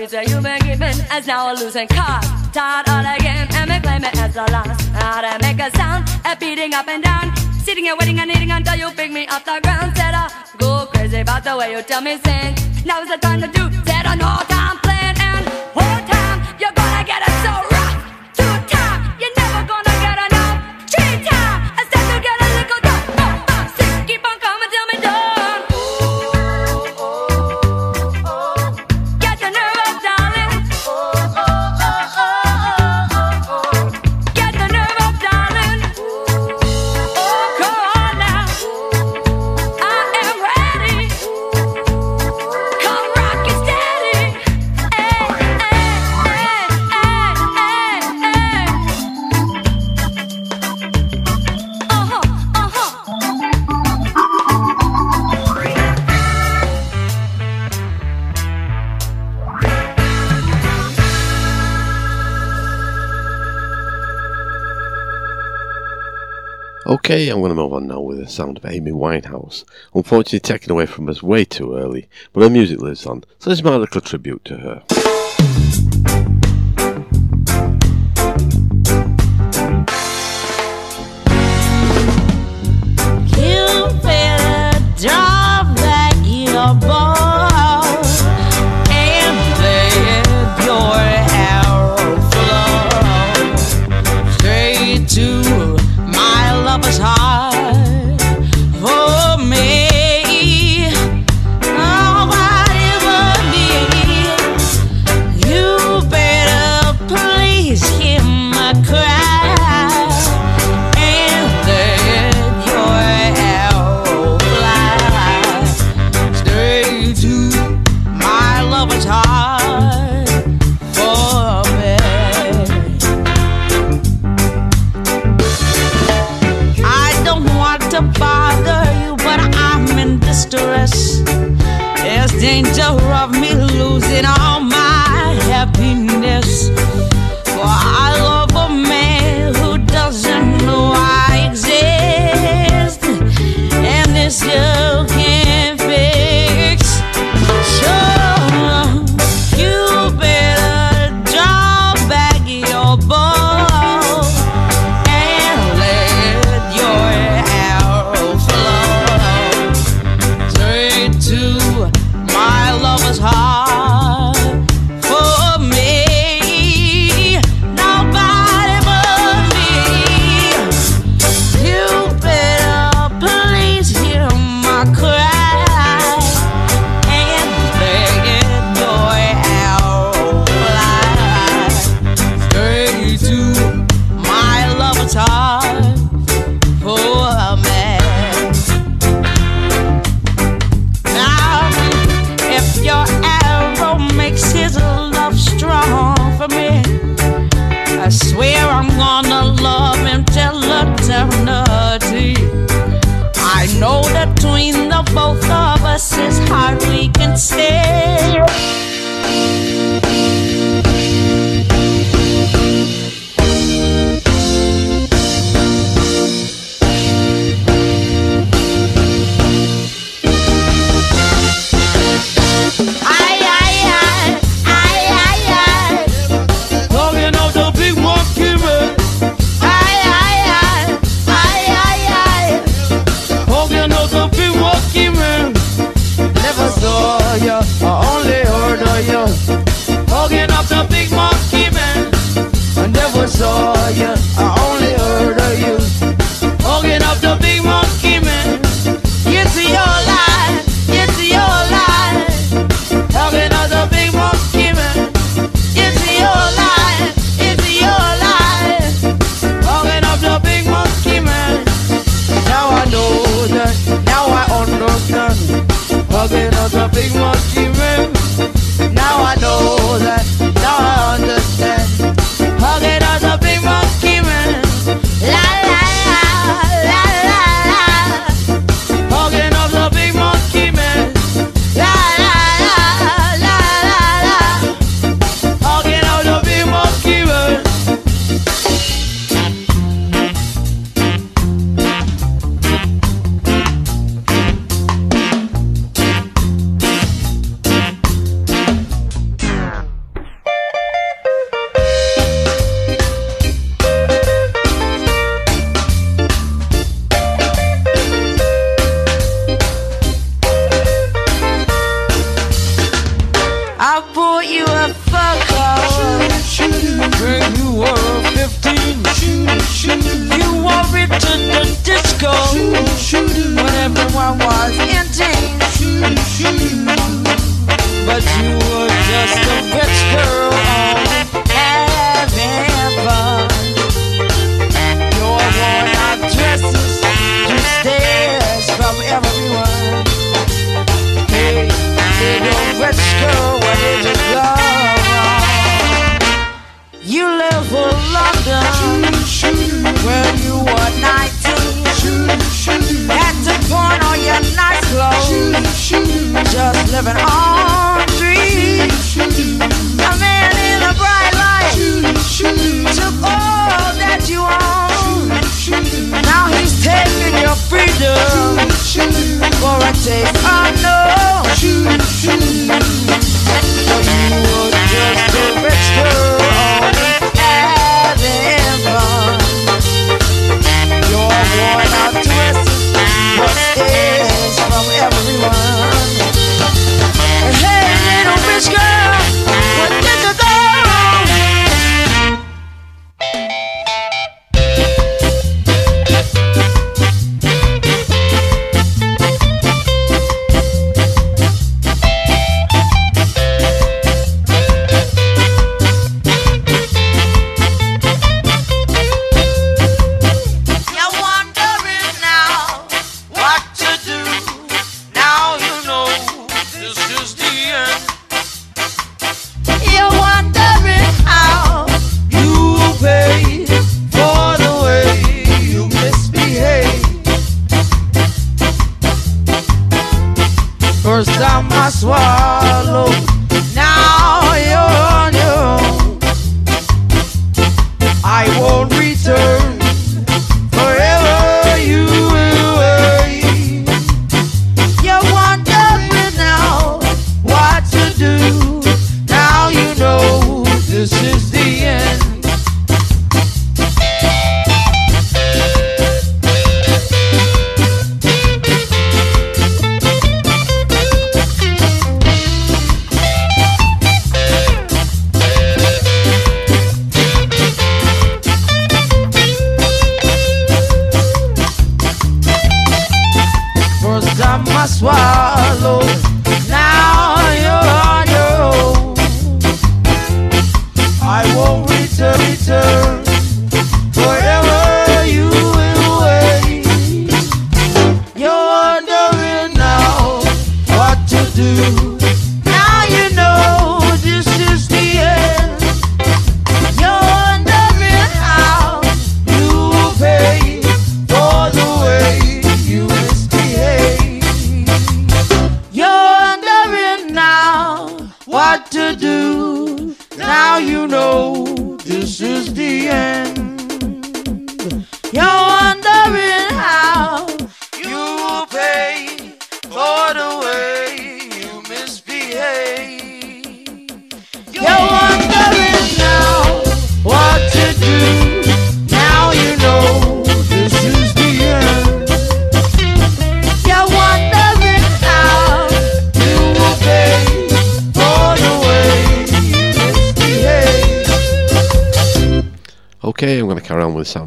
it's a human given as now a losing cause. Start all again and me claim it as a loss. How to make a sound, a beating up and down. Sitting here waiting and eating until you pick me up the ground. Said I go crazy about the way you tell me sing. Now is the time to do. Said I no time. Okay, I'm going to move on now with the sound of Amy Winehouse. Unfortunately, taken away from us way too early, but her music lives on, so this is my little tribute to her. First time I swallowed,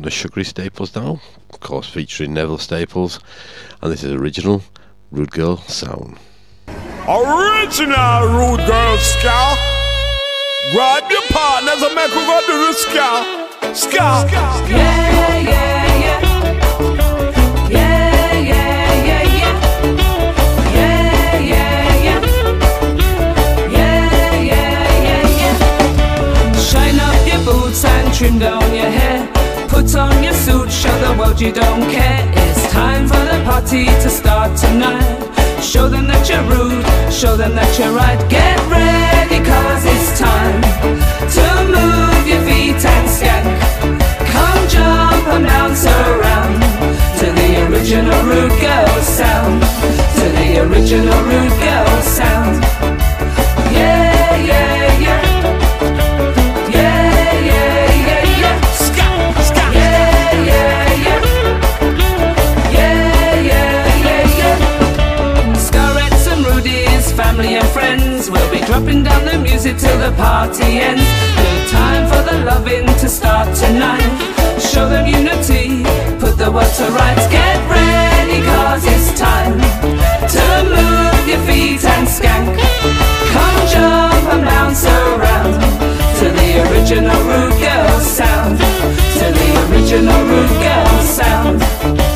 on with the sound of Sugary Staples now. Of course, featuring Neville Staples. And this is original Rude Girl sound. Original rude girl ska. Grab your partners and make we go the ska. Ska. Yeah, yeah, yeah. Yeah, yeah, yeah, yeah. Yeah, yeah, yeah. Yeah, yeah, yeah, yeah. Shine up your boots and trim down your hair. On your suit, show the world you don't care. It's time for the party to start tonight. Show them that you're rude, show them that you're right. Get ready, cause it's time to move your feet and skank. Come jump and bounce around to the original rude girl sound. To the original rude girl sound. Dropping down the music till the party ends. No time for the loving to start tonight. Show them unity, put the world to rights. Get ready, cause it's time to move your feet and skank. Come jump and bounce around to the original rude girl sound. To the original rude girl sound.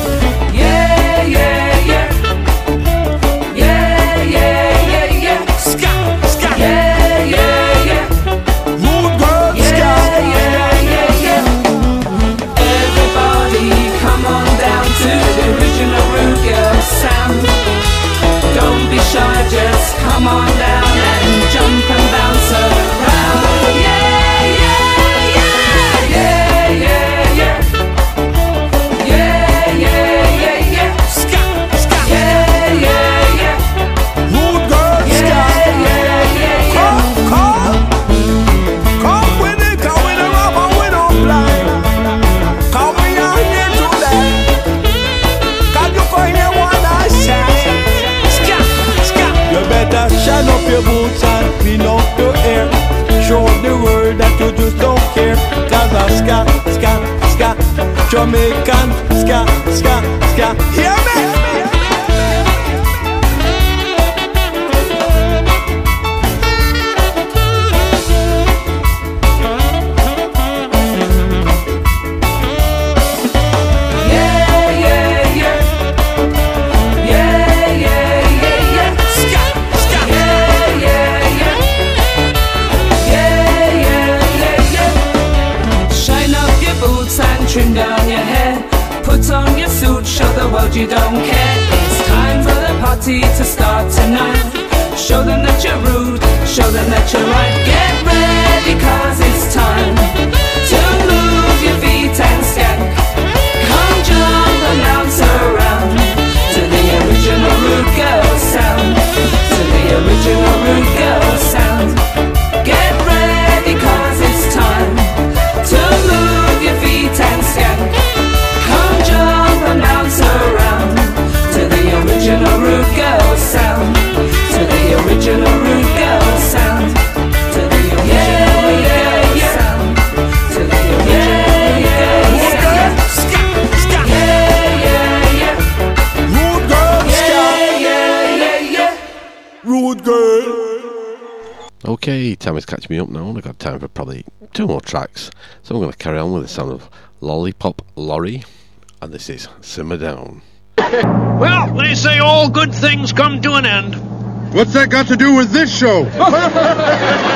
sound of Lollipop Lorry, and this is Simmer Down. well, they say all good things come to an end. What's that got to do with this show?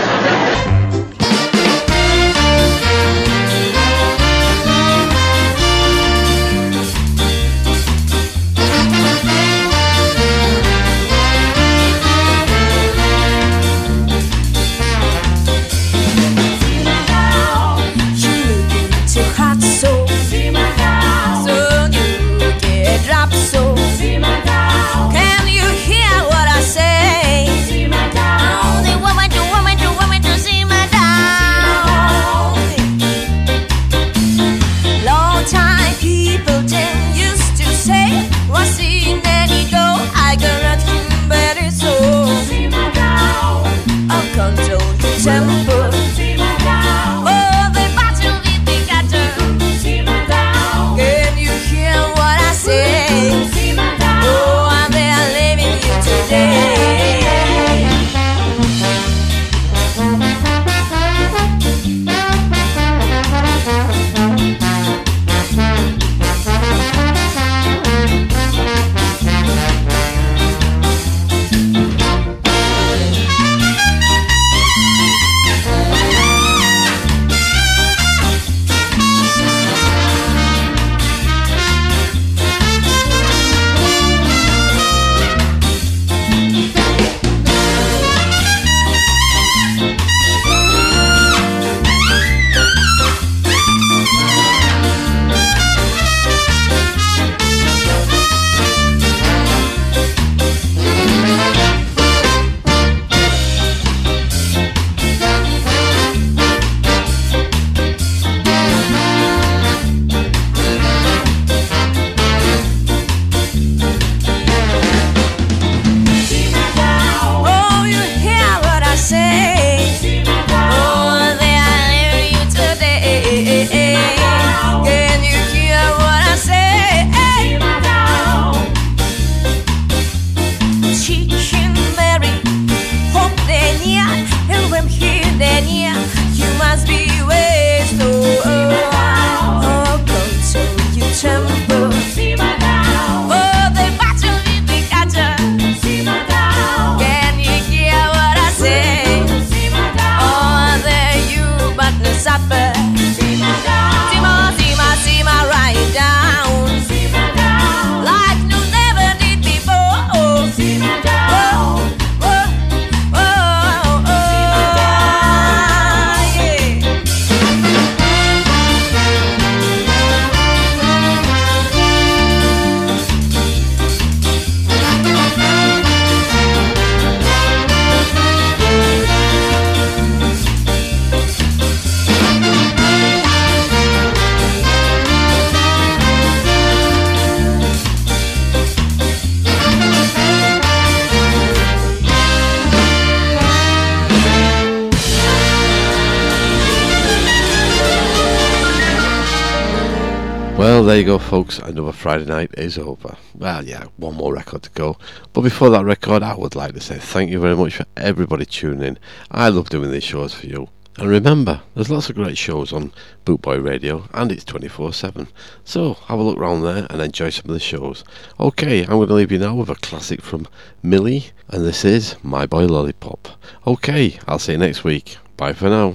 go, folks. Another Friday night is over. Well, yeah, one more record to go. But before that record, I would like to say thank you very much for everybody tuning in. I love doing these shows for you. And remember, there's lots of great shows on Bootboy Radio, and it's 24 7. So have a look round there and enjoy some of the shows. Okay, I'm going to leave you now with a classic from Millie, and this is My Boy Lollipop. Okay, I'll see you next week. Bye for now.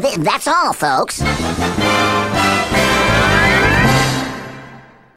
That's all, folks.